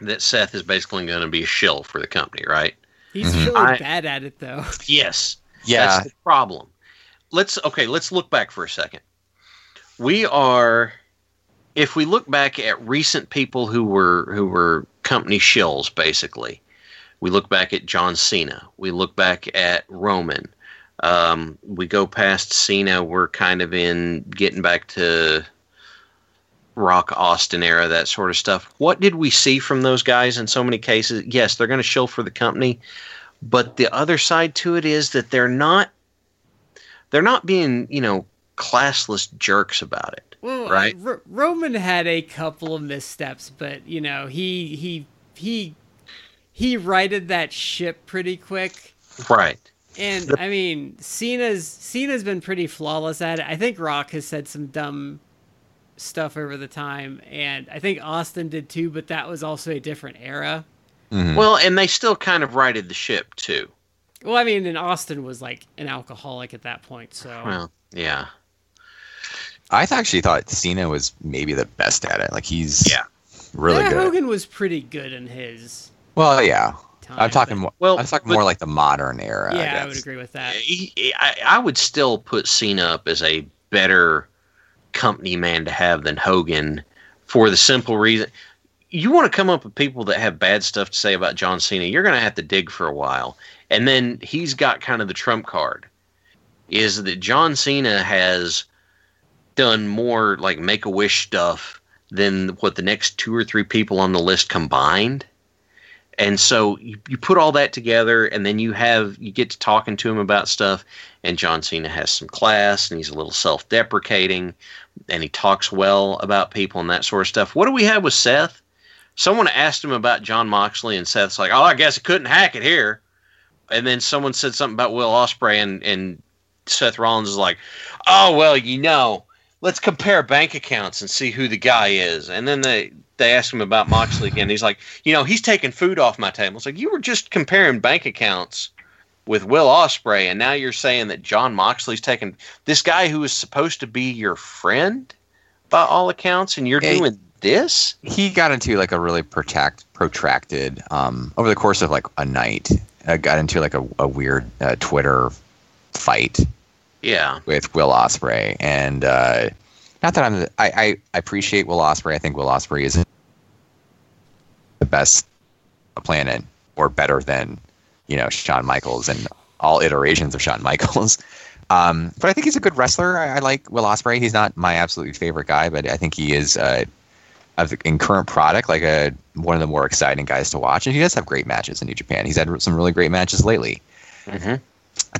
that Seth is basically going to be a shill for the company, right? He's Mhm. really I- bad at it though. Yes. Yeah, That's the problem. Let's okay, let's look back for a second. We are if we look back at recent people who were who were company shills basically. We look back at John Cena. We look back at Roman. Um, we go past Cena. We're kind of in getting back to Rock Austin era, that sort of stuff. What did we see from those guys in so many cases? Yes, they're going to shill for the company, but the other side to it is that they're not they're not being you know classless jerks about it Well, Right. R- Roman had a couple of missteps, but you know he he he he righted that ship pretty quick. right And I mean, Cena's Cena's been pretty flawless at it. I think Rock has said some dumb stuff over the time, and I think Austin did too. But that was also a different era. Mhm. well and they still kind of righted the ship too Well, I mean, and Austin was like an alcoholic at that point, so well yeah I actually thought Cena was maybe the best at it. Like he's Yeah. really yeah, good. Hogan was pretty good in his Well, yeah. time. I'm talking but- more. Well, I'm talking but- more like the modern era. Yeah, I, I, would agree with that. He- he- I, I would still put Cena up as a better company man to have than Hogan for the simple reason you want to come up with people that have bad stuff to say about John Cena, you're going to have to dig for a while. And then he's got kind of the trump card is that John Cena has done more like make a wish stuff than what the next two or three people on the list combined. And so you, you put all that together, and then you have you get to talking to him about stuff. And John Cena has some class, and he's a little self-deprecating, and he talks well about people and that sort of stuff. What do we have with Seth? Someone asked him about Jon Moxley, and Seth's like, "Oh, I guess I couldn't hack it here." And then someone said something about Will Ospreay, and and Seth Rollins is like, "Oh well, you know, let's compare bank accounts and see who the guy is." And then they they asked him about Moxley again. He's like, "You know, he's taking food off my table." It's like you were just comparing bank accounts with Will Ospreay, and now you're saying that Jon Moxley's taking this guy who is supposed to be your friend by all accounts, and you're Yeah, he- doing this. he got into like a really protract, protracted um, over the course of like a night. Uh, got into like a, a weird uh, Twitter fight Yeah, with Will Ospreay, and uh, not that I'm. I, I appreciate Will Ospreay. I think Will Ospreay is the best on the planet, or better than you know Shawn Michaels and all iterations of Shawn Michaels. Um, but I think he's a good wrestler. I, I like Will Ospreay. He's not my absolutely favorite guy, but I think he is uh, of the, in current product like a one of the more exciting guys to watch. And he does have great matches in New Japan. He's had some really great matches lately. hmm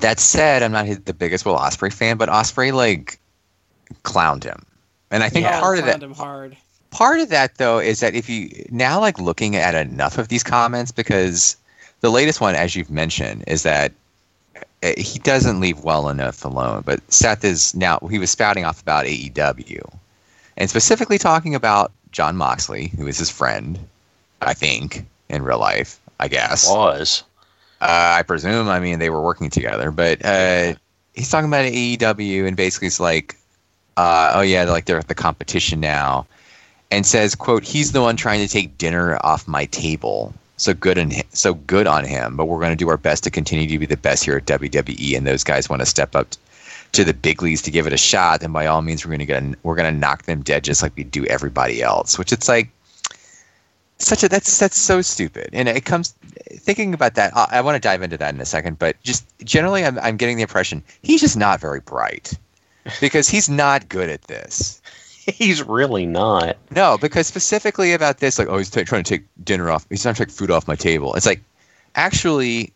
That said, I'm not his, the biggest Will Ospreay fan, but Ospreay like clowned him, and I think Yeah, part of that him hard. part of that though is that if you now like looking at enough of these comments because the latest one, as you've mentioned, is that uh, he doesn't leave well enough alone. But Seth is now he was spouting off about AEW, and specifically talking about Jon Moxley, who is his friend, I think in real life, I guess. was Uh, I presume. I mean, they were working together, but uh, he's talking about AEW, and basically it's like, uh, oh yeah, like they're at the competition now, and says, "quote He's the one trying to take dinner off my table. So good him, so good on him. But we're going to do our best to continue to be the best here at WWE, and those guys want to step up." To the big leagues to give it a shot, then by all means we're gonna get a, we're gonna knock them dead just like we do everybody else. Which it's like such a that's that's so stupid and it comes thinking about that i, I want to dive into that in a second but just generally I'm, I'm getting the impression he's just not very bright because he's not good at this he's really not. no because specifically about this like oh he's t- trying to take dinner off he's trying to take food off my table it's like actually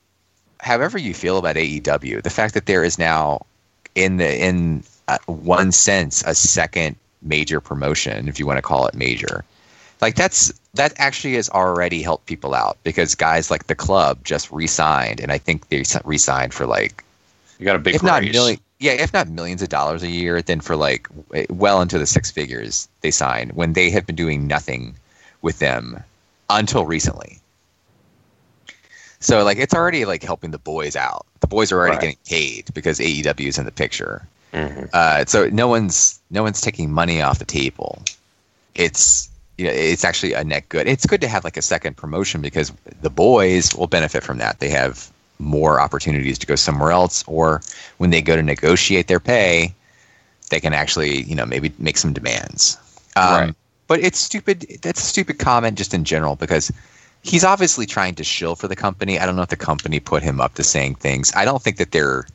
however you feel about AEW, the fact that there is now in the in uh, one sense a second major promotion, if you want to call it major, like that's that actually has already helped people out because guys like the club just re-signed, and I think they re-signed for like You got a big if not million, yeah, if not millions of dollars a year, then for like well into the six figures they signed when they have been doing nothing with them until recently. So like it's already like helping the boys out. The boys are already Right. getting paid because AEW is in the picture. Mhm. Uh, so no one's no one's taking money off the table. It's you know, it's actually a net good. It's good to have like a second promotion because the boys will benefit from that. They have more opportunities to go somewhere else, or when they go to negotiate their pay, they can actually you know maybe make some demands. Um, Right. But it's stupid. That's a stupid comment just in general because he's obviously trying to shill for the company. I don't know if the company put him up to saying things. I don't think that they're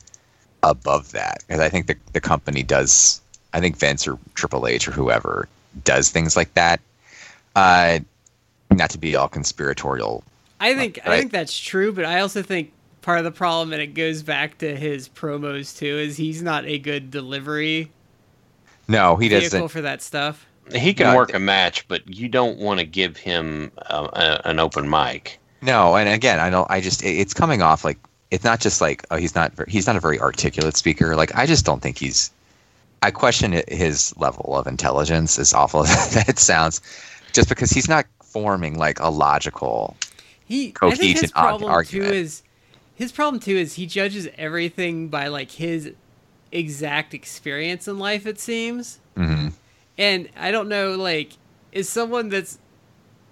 above that because I think the the company does. I think Vince or Triple H or whoever does things like that. Uh, not to be all conspiratorial. I think I think that's true, but I also think part of the problem, and it goes back to his promos too, is he's not a good delivery No, he doesn't. for that stuff. He can No, work th- a match, but you don't want to give him uh, a, an open mic. No, and again, I don't. I just it- it's coming off like it's not just like oh he's not he's not a very articulate speaker. Like I just don't think he's. I question it- his level of intelligence, as awful as that sounds, just because he's not forming like a logical. He I think his Cohesion ar- problem too argument. is his problem too is he judges everything by like his exact experience in life. It seems. Mhm. And I don't know, like, is someone that's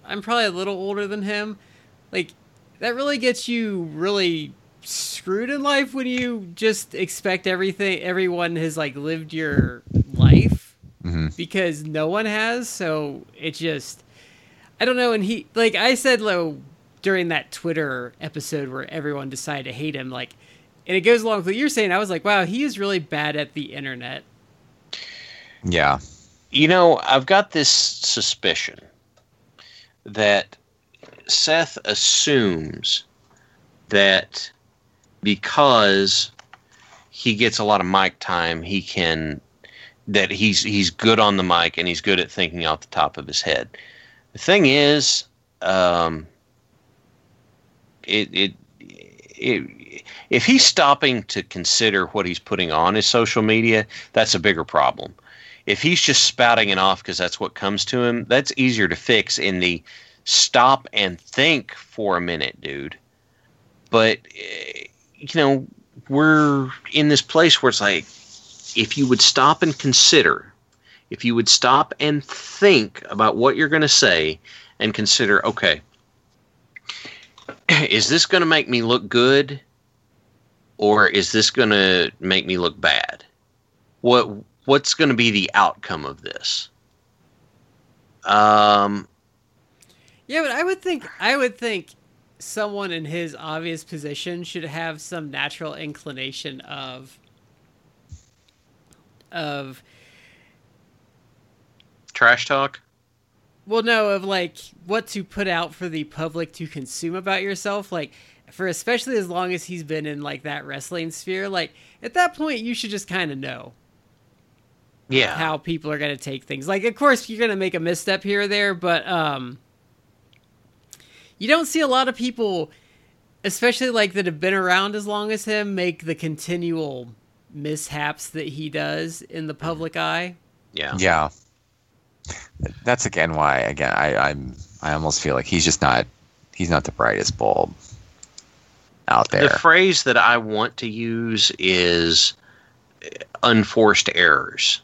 I'm probably a little older than him, like that really gets you really screwed in life when you just expect everything everyone has like lived your life Mhm. because no one has, so it just I don't know and he like I said low during that Twitter episode where everyone decided to hate him like and it goes along with what you're saying. I was like, wow, he is really bad at the internet. Yeah. You know, I've got this suspicion that Seth assumes that because he gets a lot of mic time, he can that he's he's good on the mic and he's good at thinking off the top of his head. The thing is, um, it it it if he's stopping to consider what he's putting on his social media, that's a bigger problem if he's just spouting it off because that's what comes to him, that's easier to fix in the stop and think for a minute, dude. But, eh, you know, we're in this place where it's like, if you would stop and consider, if you would stop and think about what you're going to say and consider, okay, is this going to make me look good or is this going to make me look bad? What what's going to be the outcome of this? Um, Yeah, but I would think I would think someone in his obvious position should have some natural inclination of of trash talk. well no of like what to put out for the public to consume about yourself like for especially as long as he's been in like that wrestling sphere like at that point you should just kind of know Yeah, how people are going to take things. Like, of course, you're going to make a misstep here or there, but um, you don't see a lot of people, especially like that have been around as long as him, make the continual mishaps that he does in the public eye. yeah, Yeah. That's again why again I I'm I almost feel like he's just not he's not the brightest bulb out there. The phrase that I want to use is uh, unforced errors.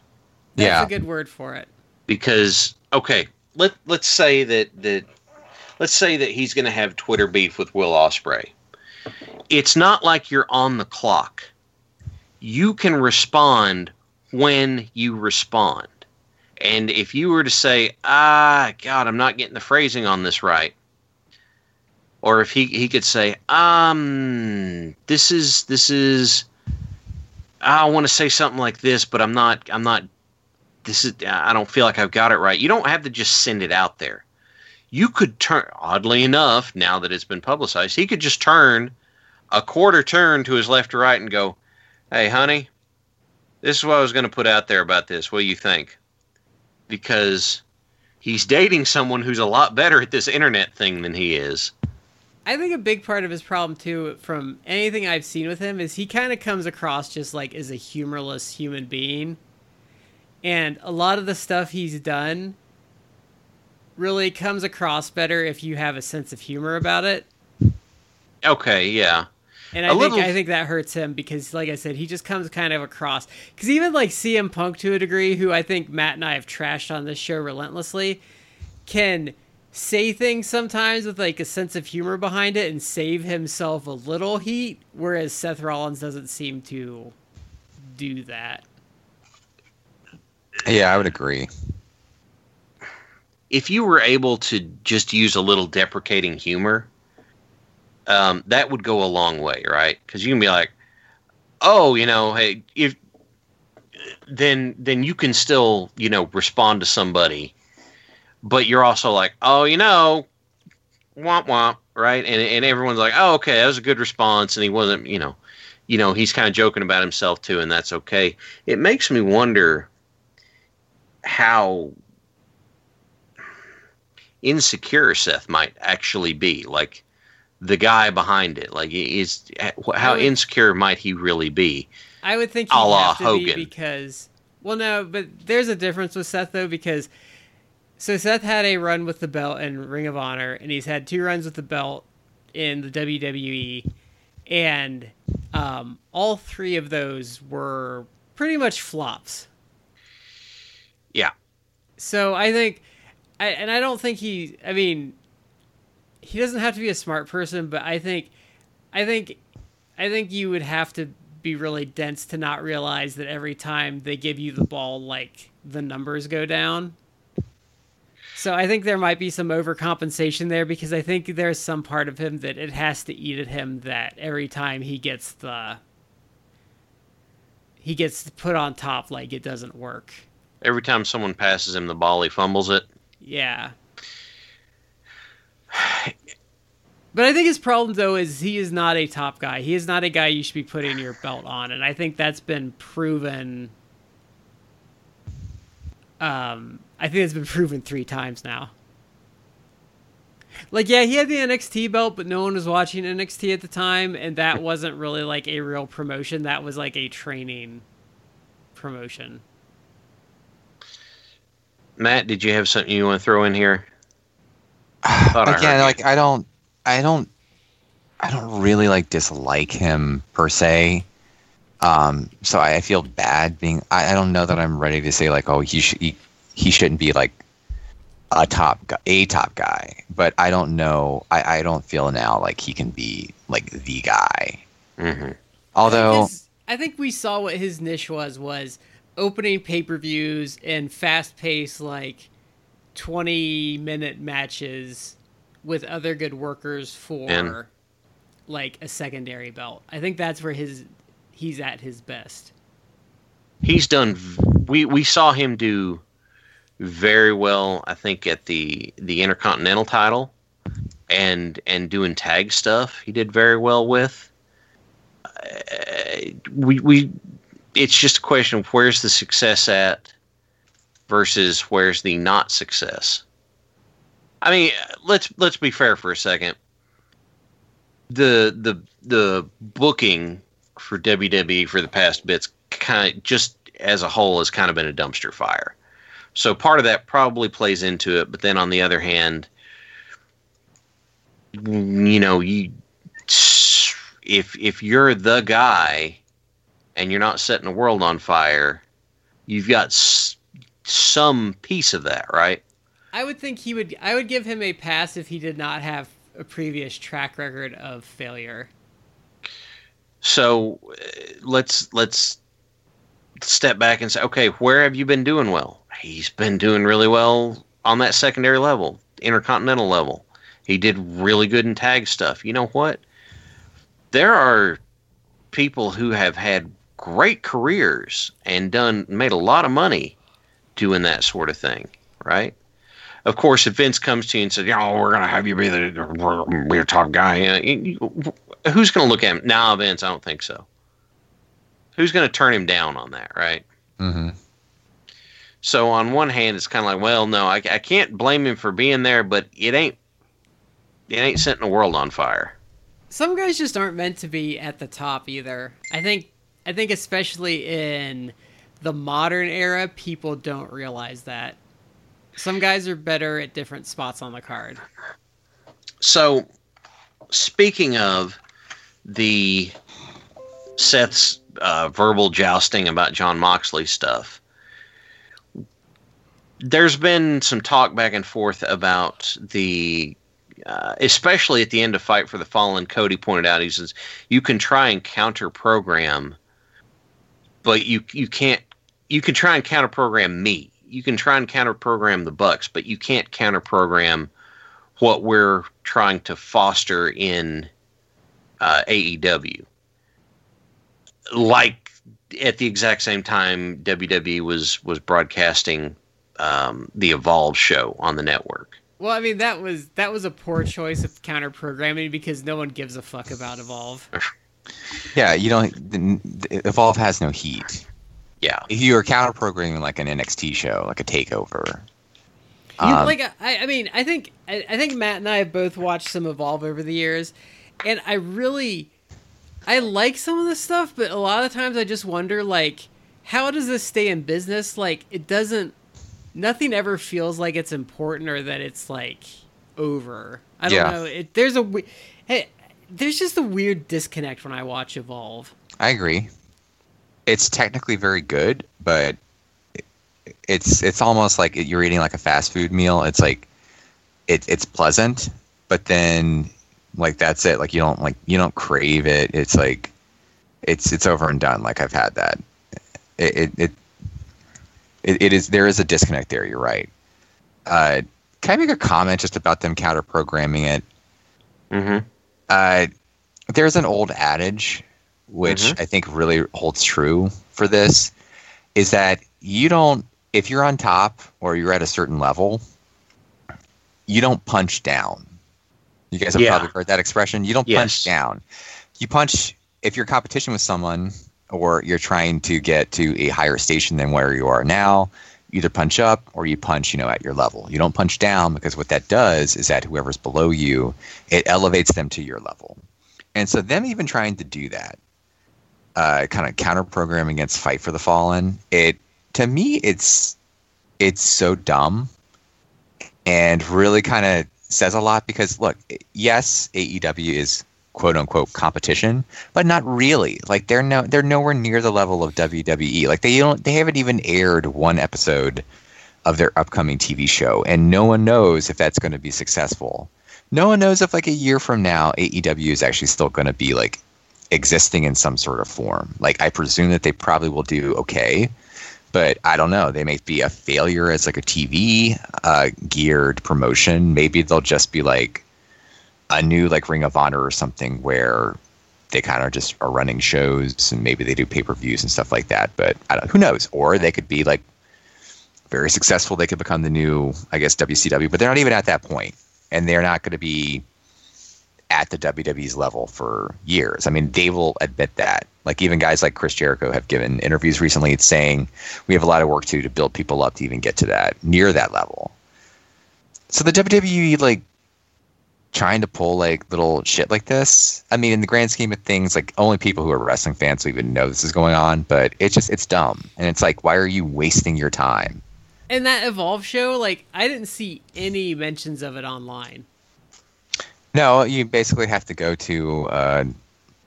That's Yeah. a good word for it. because okay let let's say that that let's say that he's going to have Twitter beef with Will Ospreay. It's not like you're on the clock. You can respond when you respond. And if you were to say, "Ah, God, I'm not getting the phrasing on this right," or if he he could say, "Um, this is this is," I want to say something like this, but I'm not I'm not this is I don't feel like I've got it right. You don't have to just send it out there. You could turn oddly enough, now that it's been publicized, he could just turn a quarter turn to his left or right and go, "Hey, honey, this is what I was going to put out there about this. What do you think?" Because he's dating someone who's a lot better at this internet thing than he is. I think a big part of his problem too, from anything I've seen with him, is he kind of comes across just like as a humorless human being, and a lot of the stuff he's done really comes across better if you have a sense of humor about it. Okay, yeah. And A I think little- I think that hurts him because, like I said, he just comes kind of across. Because even like CM Punk to a degree, who I think Matt and I have trashed on this show relentlessly, can say things sometimes with like a sense of humor behind it and save himself a little heat, whereas Seth Rollins doesn't seem to do that. Yeah, I would agree. if you were able to just use a little deprecating humor, um, that would go a long way, right? Because you can be like, "Oh, you know, hey, if then then you can still you know respond to somebody, but you're also like, oh, you know, womp womp, right? And and everyone's like, oh, okay, that was a good response, and he wasn't, you know, you know, he's kind of joking about himself too, and that's okay. It makes me wonder how insecure Seth might actually be, like the guy behind it. Like, is how would- insecure might he really be? I would think A la to be Hogan. because well no, but there's a difference with Seth though because so Seth had a run with the belt in Ring of Honor and he's had two runs with the belt in the WWE and um, all three of those were pretty much flops. Yeah. So I think I, and I don't think he I mean he doesn't have to be a smart person, but I think I think I think you would have to be really dense to not realize that every time they give you the ball like the numbers go down. So I think there might be some overcompensation there because I think there's some part of him that it has to eat at him that every time he gets the he gets put on top like it doesn't work. Every time someone passes him the ball, he fumbles it. Yeah. But I think his problem though is he is not a top guy. He is not a guy you should be putting your belt on, and I think that's been proven. Um, I think it's been proven three times now. Like, yeah, he had the NXT belt, but no one was watching NXT at the time, and that wasn't really like a real promotion. That was like a training promotion. Matt, did you have something you want to throw in here? Thought I heard Again, you. like I don't, I don't, I don't really like dislike him per se. Um, so I, I feel bad being. I, I don't know that I'm ready to say like, oh, he should, he, he shouldn't be like a top, gu- a top guy. But I don't know. I, I don't feel now like he can be like the guy. Mm-hmm. Although, His- I think we saw what his niche was was opening pay-per-views and fast-paced like 20 minute matches with other good workers for And- like a secondary belt. I think that's where his he's at his best. He's done. We we saw him do very well. I think at the the Intercontinental title, and and doing tag stuff. He did very well with. Uh, we we. It's just a question of where's the success at, versus where's the not success. I mean, let's let's be fair for a second. The the the booking for WWE for the past bits kind of just as a whole has kind of been a dumpster fire. So part of that probably plays into it, but then on the other hand, you know, you if if you're the guy and you're not setting the world on fire, you've got s- some piece of that, right? I would think he would I would give him a pass if he did not have a previous track record of failure. So uh, let's let's step back and say, okay, where have you been doing well? He's been doing really well on that secondary level, intercontinental level. He did really good in tag stuff. You know what? There are people who have had great careers and done made a lot of money doing that sort of thing, right? Of course, if Vince comes to you and says, "You know, we're gonna have you be the be a top guy," you- you- Who's going to look at him now? Vince, I don't think so. Who's going to turn him down on that, right? hmm So on one hand, it's kind of like, well, no, I, I can't blame him for being there, but it ain't it ain't setting the world on fire. Some guys just aren't meant to be at the top either. I think I think especially in the modern era, people don't realize that. Some guys are better at different spots on the card. So, speaking of the Seth's uh, verbal jousting about Jon Moxley stuff, there's been some talk back and forth about the, uh, especially at the end of Fight for the Fallen. Cody pointed out he says you can try and counter program, but you you can't. You can try and counter program me. You can try and counter program the Bucks, but you can't counter program what we're trying to foster in uh, AEW. Like at the exact same time, WWE was was broadcasting um, the Evolve show on the network. Well, I mean that was that was a poor choice of counter programming because no one gives a fuck about Evolve. Yeah, you don't. the- the- Evolve has no heat. Yeah, If you're counter programming like an NXT show, like a takeover, You- um, like I, I mean, I think I, I think Matt and I have both watched some Evolve over the years, and I really, I like some of the stuff, but a lot of times I just wonder like, how does this stay in business? Like, it doesn't. Nothing ever feels like it's important or that it's like over. I don't Yeah. know. It, there's a we- hey, there's just a weird disconnect when I watch Evolve. I agree. It's technically very good, but it's it's almost like you're eating like a fast food meal. It's like it, it's pleasant, but then like that's it. Like you don't like you don't crave it. It's like it's it's over and done. Like I've had that. It it it, it, it is there is a disconnect there. You're right. Uh, can I make a comment just about them counter programming it? hmm Uh, there's an old adage, which Mhm. I think really holds true for this, is that you don't, if you're on top or you're at a certain level, you don't punch down. You guys have Yeah. probably heard that expression. You don't Yes. punch down. You punch if you're competition with someone or you're trying to get to a higher station than where you are now. Either punch up or you punch, you know, at your level. You don't punch down because what that does is that whoever's below you, it elevates them to your level. And so them even trying to do that, uh, kind of counter program against Fight for the Fallen, it to me it's it's so dumb and really kind of says a lot because look, yes, AEW is quote unquote competition, but not really. Like they're no they're nowhere near the level of WWE. Like they don't they haven't even aired one episode of their upcoming TV show and no one knows if that's going to be successful. No one knows if like a year from now AEW is actually still going to be like existing in some sort of form. Like I presume that they probably will do okay, but I don't know. They may be a failure as like a TV uh, geared promotion. Maybe they'll just be like a new like Ring of Honor or something where they kind of just are running shows and maybe they do pay per views and stuff like that. But I don't, who knows? Or they could be like very successful. They could become the new, I guess, WCW. But they're not even at that point, and they're not going to be at the WWE's level for years. I mean, they will admit that. Like even guys like Chris Jericho have given interviews recently saying we have a lot of work to do to build people up to even get to that near that level. So the WWE like trying to pull like little shit like this. I mean, in the grand scheme of things, like only people who are wrestling fans will even know this is going on. But it's just it's dumb, and it's like, why are you wasting your time? And that Evolve show, like I didn't see any mentions of it online. No, you basically have to go to uh,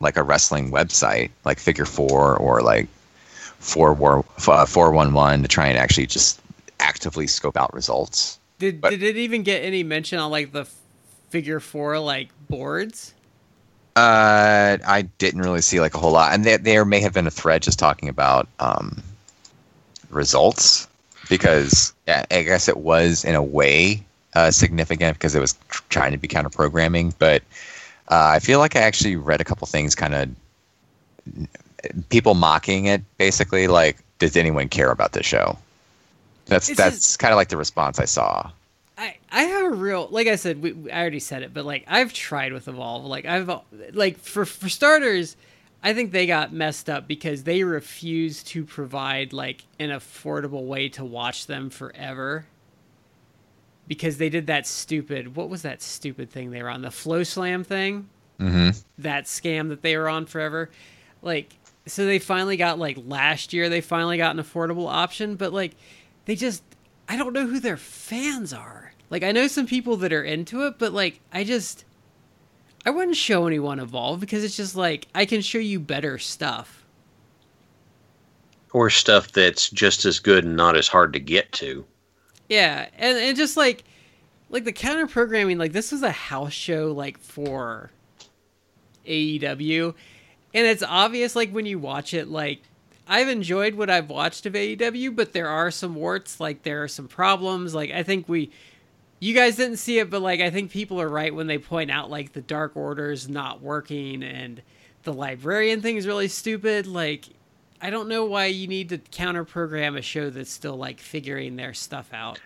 like a wrestling website, like Figure Four or like Four War uh, Four One One, to try and actually just actively scope out results. Did But- did it even get any mention on like the figure four like boards? Uh, I didn't really see like a whole lot, and there, there may have been a thread just talking about um, results because yeah, I guess it was in a way uh, significant because it was tr- trying to be counter programming. But uh, I feel like I actually read a couple things, kind of people mocking it, basically like, does anyone care about this show? That's It's that's kind of like the response I saw. I I have a real like I said, we, I already said it, but like I've tried with Evolve. Like I've like for for starters, I think they got messed up because they refused to provide like an affordable way to watch them forever. Because they did that stupid what was that stupid thing they were on the FloSlam thing? Mm-hmm. That scam that they were on forever. Like so they finally got like last year they finally got an affordable option, but like they just I don't know who their fans are. Like I know some people that are into it, but like I just I wouldn't show anyone Evolve because it's just like I can show you better stuff. Or stuff that's just as good and not as hard to get to. Yeah, and and just like like the counter programming, like this was a house show like for AEW, and it's obvious like when you watch it, like I've enjoyed what I've watched of AEW, but there are some warts, like there are some problems. Like I think we you guys didn't see it, but like I think people are right when they point out like the Dark Order's not working and the librarian thing is really stupid. Like I don't know why you need to counter program a show that's still like figuring their stuff out.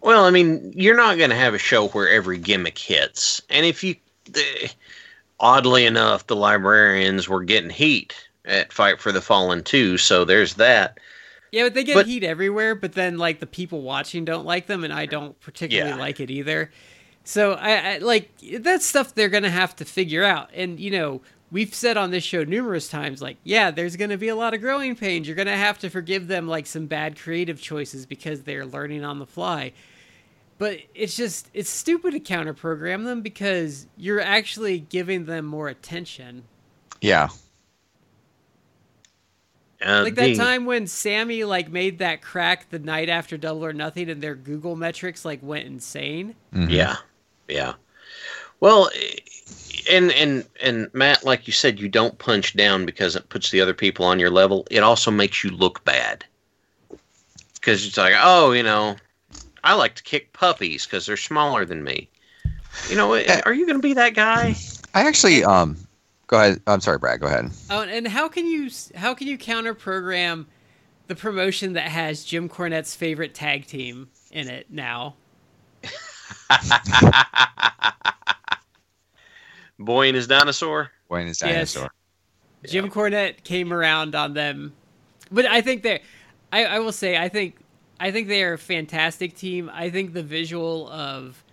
Well, I mean, you're not going to have a show where every gimmick hits. And if you, eh, oddly enough, the librarians were getting heat at Fight for the Fallen too, so there's that. Yeah, but they get But- heat everywhere, but then like the people watching don't like them and I don't particularly Yeah. like it either. So I, I like that's stuff they're going to have to figure out. And you know, we've said on this show numerous times like, yeah, there's going to be a lot of growing pains. You're going to have to forgive them like some bad creative choices because they're learning on the fly. But it's just it's stupid to counter program them because you're actually giving them more attention. Yeah. Uh, like that being- time when Sammy like made that crack the night after Double or Nothing, and their Google metrics like went insane. Mhm. Yeah, yeah. Well, and and and Matt, like you said, you don't punch down because it puts the other people on your level. It also makes you look bad because it's like, oh, you know, I like to kick puppies because they're smaller than me. You know, eh, are you going to be that guy? I actually um go ahead. I'm sorry, Brad. Go ahead. Oh, and how can you how can you counter program the promotion that has Jim Cornette's favorite tag team in it now? Boy and his dinosaur. Boy and his Yes. dinosaur. Jim Cornette came around on them, but I think they, I, I will say, I think, I think they are a fantastic team. I think the visual of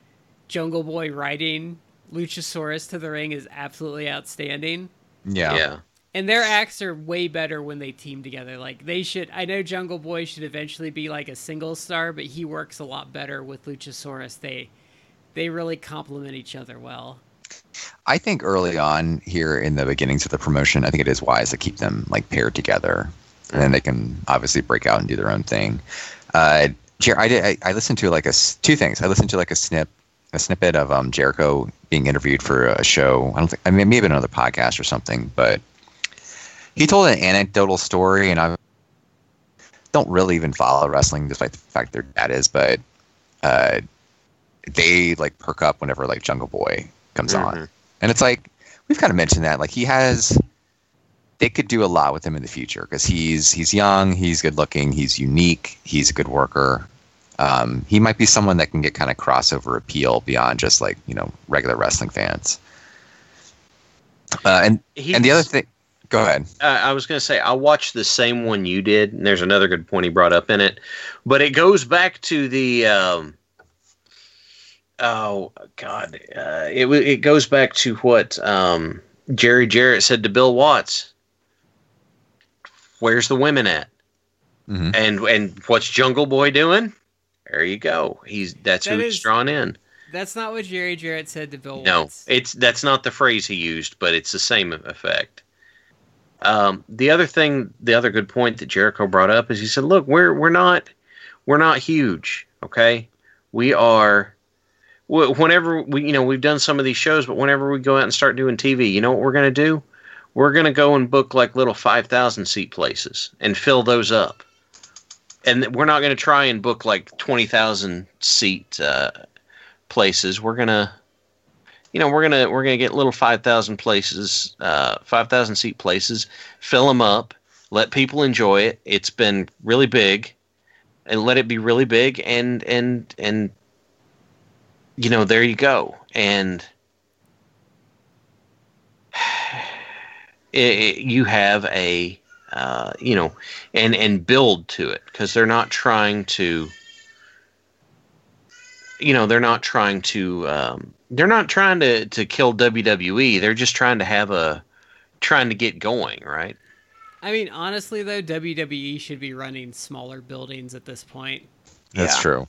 Jungle Boy riding Luchasaurus to the ring is absolutely outstanding. Yeah. yeah. And their acts are way better when they team together. Like they should. I know Jungle Boy should eventually be like a single star, but he works a lot better with Luchasaurus. They, they really complement each other well. I think early on here in the beginnings of the promotion, I think it is wise to keep them like paired together, and then they can obviously break out and do their own thing. Uh, Jer- I did. I, I listened to like a two things. I listened to like a snip, a snippet of um, Jericho being interviewed for a show. I don't think. I mean, maybe another podcast or something, but he told an anecdotal story, and I don't really even follow wrestling, despite the fact their dad is, but uh, they like perk up whenever like Jungle Boy comes on. Mhm. And it's like we've kind of mentioned that like he has they could do a lot with him in the future because he's he's young, he's good looking, he's unique, he's a good worker. Um, he might be someone that can get kind of crossover appeal beyond just like you know regular wrestling fans. Uh, and and the other thing, go ahead. uh, I was going to say I watched the same one you did, and there's another good point he brought up in it, but it goes back to the. Um, oh God! Uh, it it goes back to what um, Jerry Jarrett said to Bill Watts. Where's the women at? Mhm. And and what's Jungle Boy doing? There you go. He's that's That who he's drawn in. That's not what Jerry Jarrett said to Bill No, Watts. it's that's not the phrase he used, but it's the same effect. Um, the other thing, the other good point that Jericho brought up is he said, "Look, we're we're not we're not huge, okay? We are. Whenever we, you know, we've done some of these shows, but whenever we go out and start doing TV, you know what we're going to do? We're going to go and book like little five thousand seat places and fill those up, and we're not going to try and book like twenty thousand seat uh, places. We're gonna." you know we're gonna we're gonna get little 5000 places uh 5000 seat places fill them up let people enjoy it it's been really big and let it be really big and and and you know, there you go. And it, it- you have a, uh, you know, and and build to it because they're not trying to, you know, they're not trying to, um, they're not trying to to kill WWE. They're just trying to have a, trying to get going, right? I mean, honestly though, WWE should be running smaller buildings at this point. That's Yeah. true.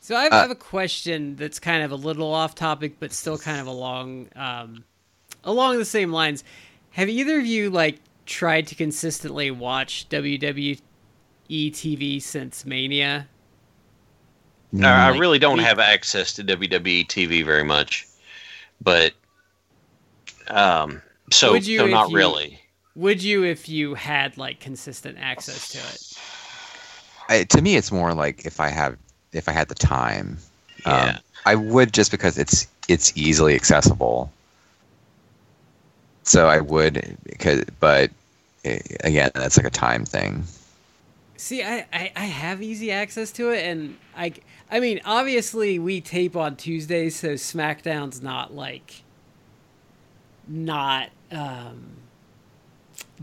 So I have, Uh, I have a question that's kind of a little off topic, but still kind of along um, along the same lines. Have either of you like tried to consistently watch WWE TV since Mania? I I Mm, really don't have access to WWE TV very much, but um, so Would you so not you- really. Would you if you had like consistent access to it? I, to me, it's more like if I have if I had the time. Um, I would just because it's it's easily accessible. So I would because, but eh, again, that's like a time thing. See, I, I, I have easy access to it, and I, I mean, obviously we tape on Tuesdays, so SmackDown's not like, not um,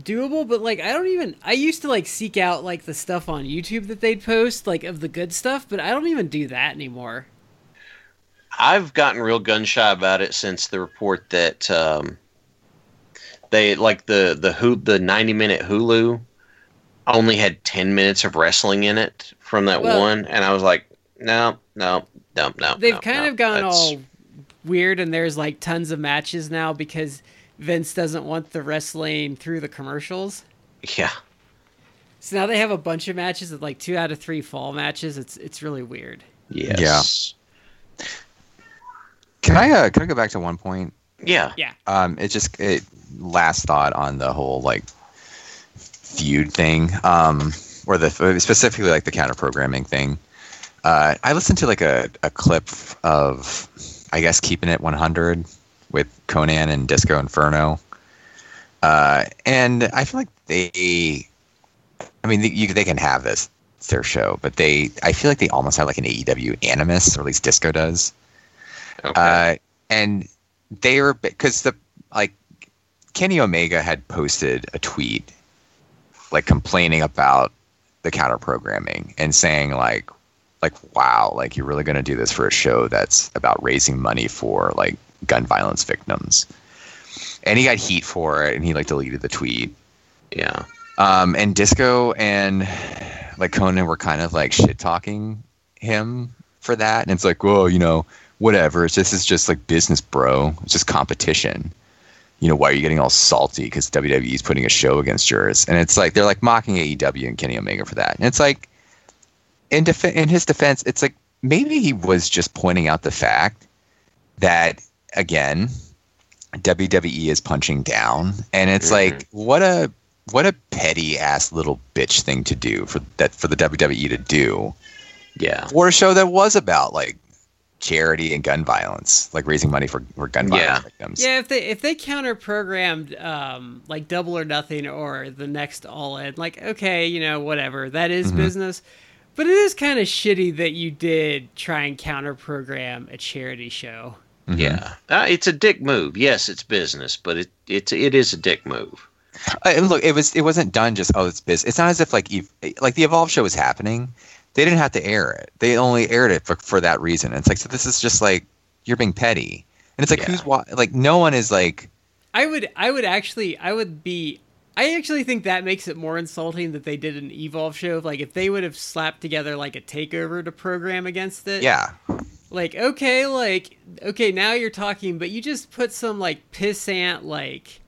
doable. But like, I don't even. I used to like seek out like the stuff on YouTube that they'd post, like of the good stuff, but I don't even do that anymore. I've gotten real gun shy about it since the report that um, they like the the who the ninety minute Hulu only had ten minutes of wrestling in it from that Well- one, and I was like, no, no, no, no. They've no, kind no, of gone that's- all weird, and there's like tons of matches now because Vince doesn't want the wrestling through the commercials. yeah. So now they have a bunch of matches of like two out of three fall matches. It's it's really weird. Yes. Can I uh, can I go back to one point? Yeah. Yeah. Um, it just it last thought on the whole like feud thing, um, or the specifically like the counter programming thing. Uh, I listened to like a, a clip of, I guess, keeping it 100 with Konnan and Disco Inferno, uh, and I feel like they, I mean, they, you, they can have this it's their show, but they, I feel like they almost have like an AEW animus, or at least Disco does. Okay. Uh, and they were because the like Kenny Omega had posted a tweet like complaining about the counter programming and saying like like wow like you're really going to do this for a show that's about raising money for like gun violence victims and he got heat for it and he like deleted the tweet yeah. um, and Disco and like Konnan were kind of like shit talking him for that, and it's like, whoa, you know, whatever. It's just it's just like business, bro. It's just competition. You know, why are you getting all salty because WWE is putting a show against yours? And it's like they're like mocking AEW and Kenny Omega for that. And it's like, in def- in his defense, it's like maybe he was just pointing out the fact that again, WWE is punching down, and it's Mhm. like what a what a petty ass little bitch thing to do for that for the WWE to do Yeah. for a show that was about like charity and gun violence, like raising money for, for gun Yeah. violence victims. Yeah, if they if they counter programmed um, like Double or Nothing or the next All In, like okay, you know whatever that is Mhm. business, but it is kind of shitty that you did try and counter program a charity show. Mhm. Yeah. Uh, it's a dick move. Yes, it's business, but it it's it is a dick move. Uh, look, it was it wasn't done just oh it's business. It's not as if like Ev- like the Evolve show was happening. They didn't have to air it. They only aired it for, for that reason. It's like so this is just like you're being petty. And it's like Yeah. who's wa- like no one is like I would I would actually I would be I actually think that makes it more insulting that they did an Evolve show. Like if they would have slapped together like a takeover to program against it. yeah. Like okay, like okay, now you're talking, but you just put some like pissant like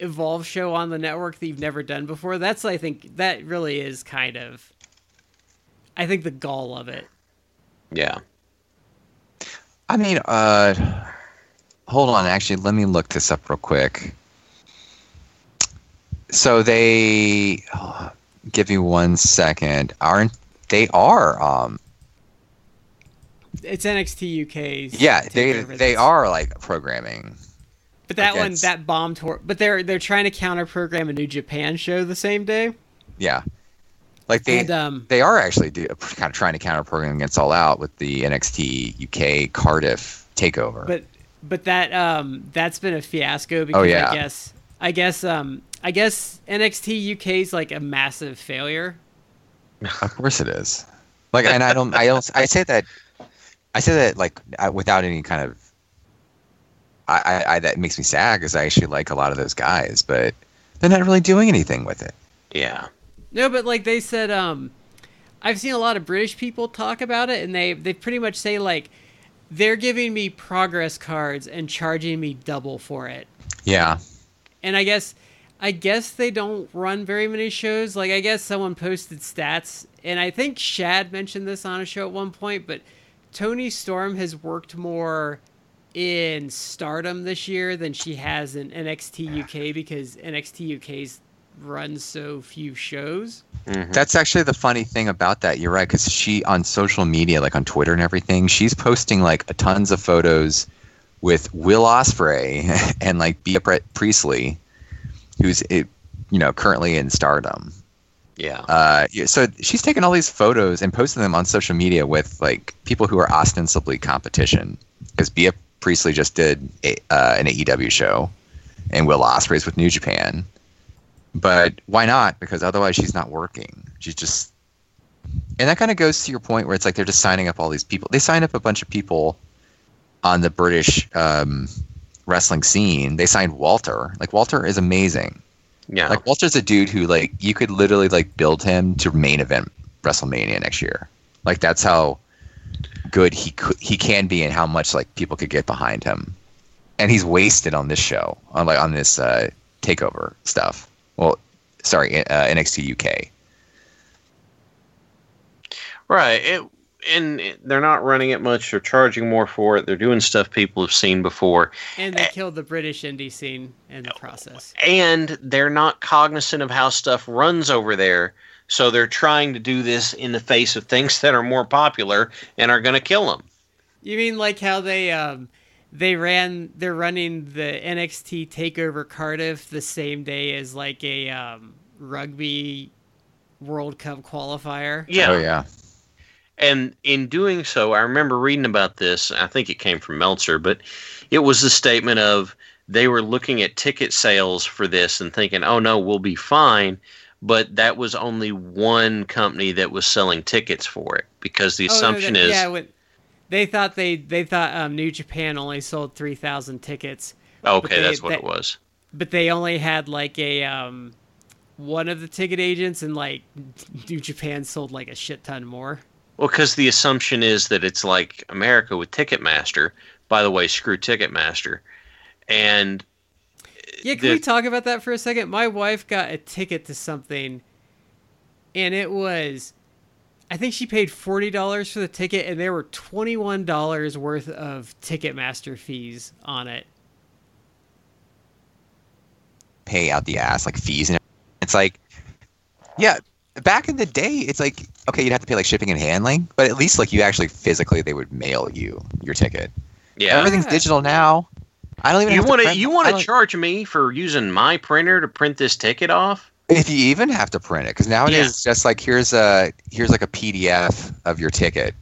Evolve show on the network that you've never done before. That's I think that really is kind of I think the gall of it. Yeah. I mean, uh, hold on. Actually, let me look this up real quick. So they, give me one second. Aren't they are? Um, It's NXT UK's yeah, they they are like programming. But that one that bombed. Tor- but they're they're trying to counter program a New Japan show the same day. Yeah, Like they And, um, they are actually do, kind of trying to counter program against All Out with the NXT UK Cardiff takeover. but but that um that's been a fiasco because Oh, yeah. I guess I guess um I guess NXT UK is like a massive failure. Of course it is. Like, and I don't, I don't, I say that, I say that like I- without any kind of, I, I, I that makes me sad because I actually like a lot of those guys, but they're not really doing anything with it. Yeah. No, but like they said, um, I've seen a lot of British people talk about it, and they they pretty much say like they're giving me progress cards and charging me double for it. Yeah, And I guess I guess they don't run very many shows. Like I guess someone posted stats, and I think Shad mentioned this on a show at one point, but Toni Storm has worked more in Stardom this year than she has in NXT UK because NXT UK's run so few shows. that's actually the funny thing about that. You're right because she on social media, like on Twitter and everything, she's posting like tons of photos with Will Ospreay and like Bea Pre- Priestley, who's you know currently in Stardom. Yeah. Uh, yeah, so she's taking all these photos and posting them on social media with like people who are ostensibly competition. Because Bea Priestley just did a, uh, an AEW show, and Will Ospreay's with New Japan. But why not? Because otherwise she's not working. She's just, and that kind of goes to your point where it's like they're just signing up all these people. They signed up a bunch of people on the British um, wrestling scene. They signed Walter. Like Walter is amazing. yeah. Like Walter's a dude who like you could literally like build him to main event WrestleMania next year. Like that's how good he could he can be and how much like people could get behind him. And he's wasted on this show on like on this uh, takeover stuff. Well, sorry, uh, NXT UK. Right. It, and it- they're not running it much. They're charging more for it. They're doing stuff people have seen before. And they killed the British indie scene in the process. And they're not cognizant of how stuff runs over there. So they're trying to do this in the face of things that are more popular and are going to kill them. You mean like how they um they ran they're running the NXT Takeover Cardiff the same day as like a um, rugby World Cup qualifier? Yeah. Oh yeah. And in doing so, I remember reading about this. I think it came from Meltzer, but it was the statement of they were looking at ticket sales for this and thinking, oh no, we'll be fine. But that was only one company that was selling tickets for it because the Oh, no, assumption that- is, yeah, when, they thought they they thought um, New Japan only sold three thousand tickets, okay, they- that's what that- it was. but they only had like a um one of the ticket agents, and like New Japan sold like a shit ton more. Well, because the assumption is that it's like America with Ticketmaster. By the way, screw Ticketmaster. And Yeah, can The- we talk about that for a second? My wife got a ticket to something, and it was, I think she paid forty dollars for the ticket, and there were twenty one dollars worth of Ticketmaster fees on it. Pay out the ass like fees and it's like yeah. Back in the day, it's like okay, you'd have to pay like shipping and handling, but at least like you actually physically they would mail you your ticket. yeah, Everything's digital now. I don't even. you want to print- you want to charge me for using my printer to print this ticket off? If you even have to print it because nowadays Yeah. it's just like here's a here's like a PDF of your ticket.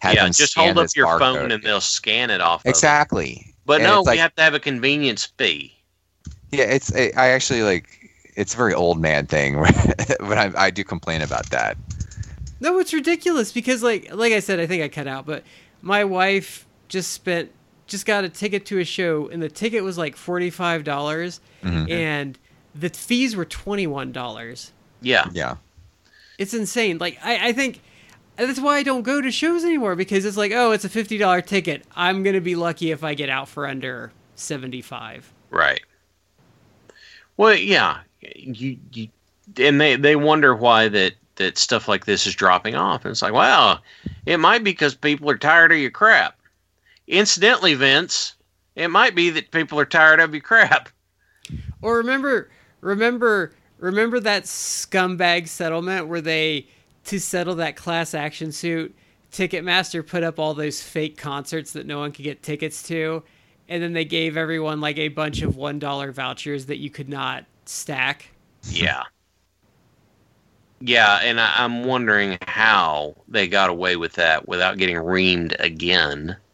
Have yeah, just hold up your barcode. phone and they'll scan it off. of it. exactly. But And no, it's like, we have to have a convenience fee. yeah, it's I I actually like it's a very old man thing, but I, I do complain about that. No, it's ridiculous because like like I said, I think I cut out, but my wife just spent just got a ticket to a show, and the ticket was like forty five dollars, Mhm. and the fees were twenty one dollars. Yeah, Yeah, It's insane. Like I, I think that's why I don't go to shows anymore because it's like, oh, it's a fifty dollar ticket. I'm gonna be lucky if I get out for under seventy five. right. Well, yeah, you, you and they they wonder why that that stuff like this is dropping off. And it's like, wow, it might be because people are tired of your crap. Incidentally, Vince, it might be that people are tired of your crap. Or remember, remember, remember that scumbag settlement where they to settle that class action suit. Ticketmaster put up all those fake concerts that no one could get tickets to, and then they gave everyone like a bunch of one dollar vouchers that you could not stack. Yeah. Yeah, and I, I'm wondering how they got away with that without getting reamed again.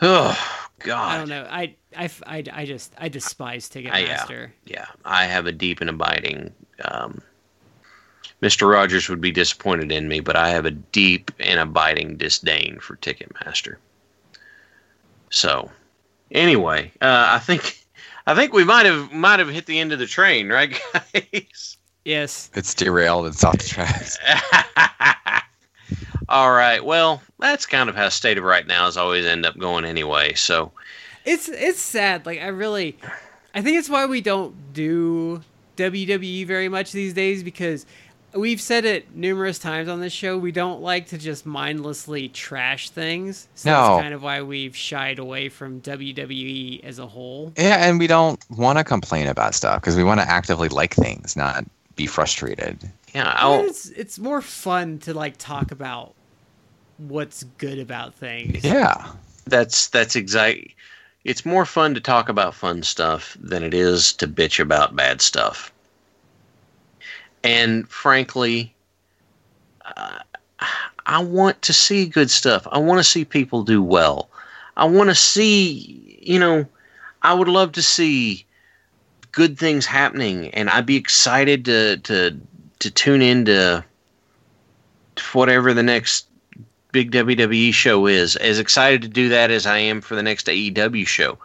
Oh God! I don't know. I, I, I, I just I despise I- Ticketmaster. Yeah, I have a deep and abiding. Um, Mr. Rogers would be disappointed in me, but I have a deep and abiding disdain for Ticketmaster. So, anyway, uh, I think I think we might have might have hit the end of the train, right, guys? Yes. It's derailed. It's off the tracks. All right. Well, that's kind of how State of Right Now is always end up going anyway. So, It's it's sad. Like I really, I think it's why we don't do WWE very much these days because we've said it numerous times on this show. We don't like to just mindlessly trash things. So No. that's kind of why we've shied away from WWE as a whole. Yeah, and we don't want to complain about stuff because we want to actively like things, not be frustrated. yeah, I'll, It's it's more fun to like talk about what's good about things. Yeah. that's that's exactly. It's more fun to talk about fun stuff than it is to bitch about bad stuff. And frankly, uh, I want to see good stuff. I want to see people do well. I want to see, you know, I would love to see good things happening, and I'd be excited to to to tune into whatever the next big WWE show is. As excited to do that as I am for the next AEW show.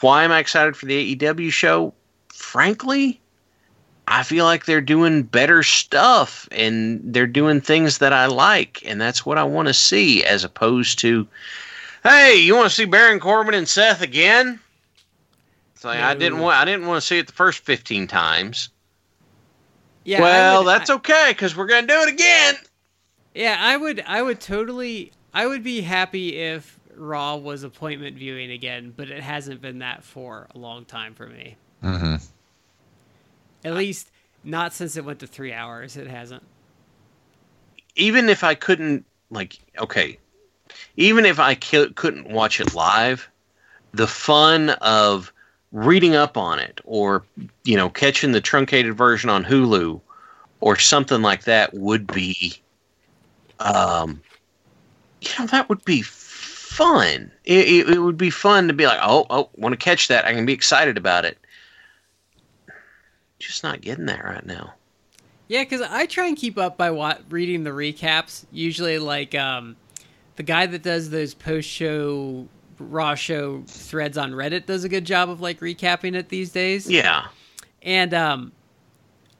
Why am I excited for the AEW show? Frankly, I feel like they're doing better stuff and they're doing things that I like, and that's what I want to see, as opposed to, hey, you want to see Baron Corbin and Seth again? It's like I didn't want I didn't want to see it the first fifteen times. Yeah. Well, would- that's I- okay because we're gonna do it again. Yeah, I would I would totally I would be happy if Raw was appointment viewing again, but it hasn't been that for a long time for me. Mm-hmm. At least not since it went to 3 hours, it hasn't. even if I couldn't like okay, even if I couldn't watch it live, the fun of reading up on it or you know catching the truncated version on Hulu or something like that would be um you know that would be fun. It, it, it would be fun to be like, "Oh, oh, want to catch that. I can be excited about it." Just not getting that right now. Yeah, cuz I try and keep up by what reading the recaps, usually like um the guy that does those post-show Raw show threads on Reddit does a good job of like recapping it these days. Yeah. And um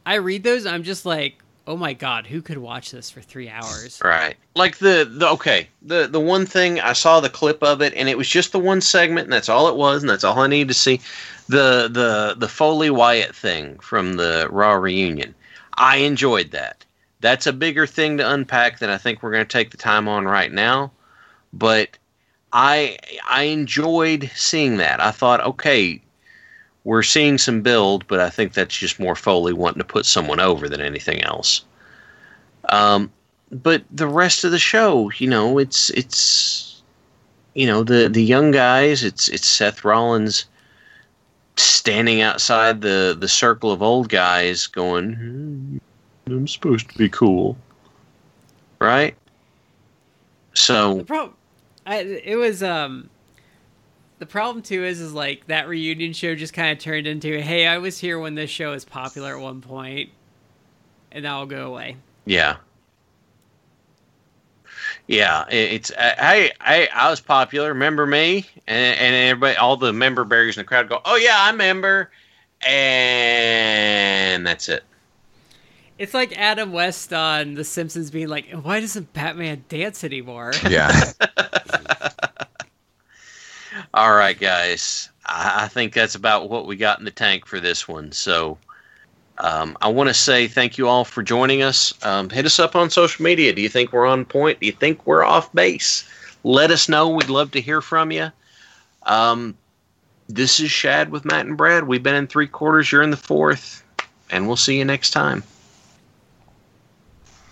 I read those I'm just like, "Oh my god, who could watch this for 3 hours?" Right. Like the, the okay, the the one thing I saw the clip of it and it was just the one segment and that's all it was and that's all I needed to see. The the the Foley Wyatt thing from the Raw reunion. I enjoyed that. That's a bigger thing to unpack than I think we're going to take the time on right now, but I I enjoyed seeing that. I thought, okay, we're seeing some build, but I think that's just more Foley wanting to put someone over than anything else. Um, but the rest of the show, you know, it's it's you know the the young guys. It's it's Seth Rollins standing outside the the circle of old guys, going, "Hmm, "I'm supposed to be cool," right? So I, it was um, the problem too is is like that reunion show just kind of turned into, hey, I was here when this show was popular at one point, and I'll go away. yeah. Yeah, it- it's I I I was popular. Remember me? And, and everybody, all the member berries in the crowd go, "Oh yeah, I remember," and that's it. It's like Adam West on The Simpsons being like, why doesn't Batman dance anymore? Yeah. All right, guys. I, I think that's about what we got in the tank for this one. So um, I want to say thank you all for joining us. Um, hit us up on social media. Do you think we're on point? Do you think we're off base? Let us know. We'd love to hear from you. Um, this is Shad with Matt and Brad. We've been in three quarters. You're in the fourth. And we'll see you next time.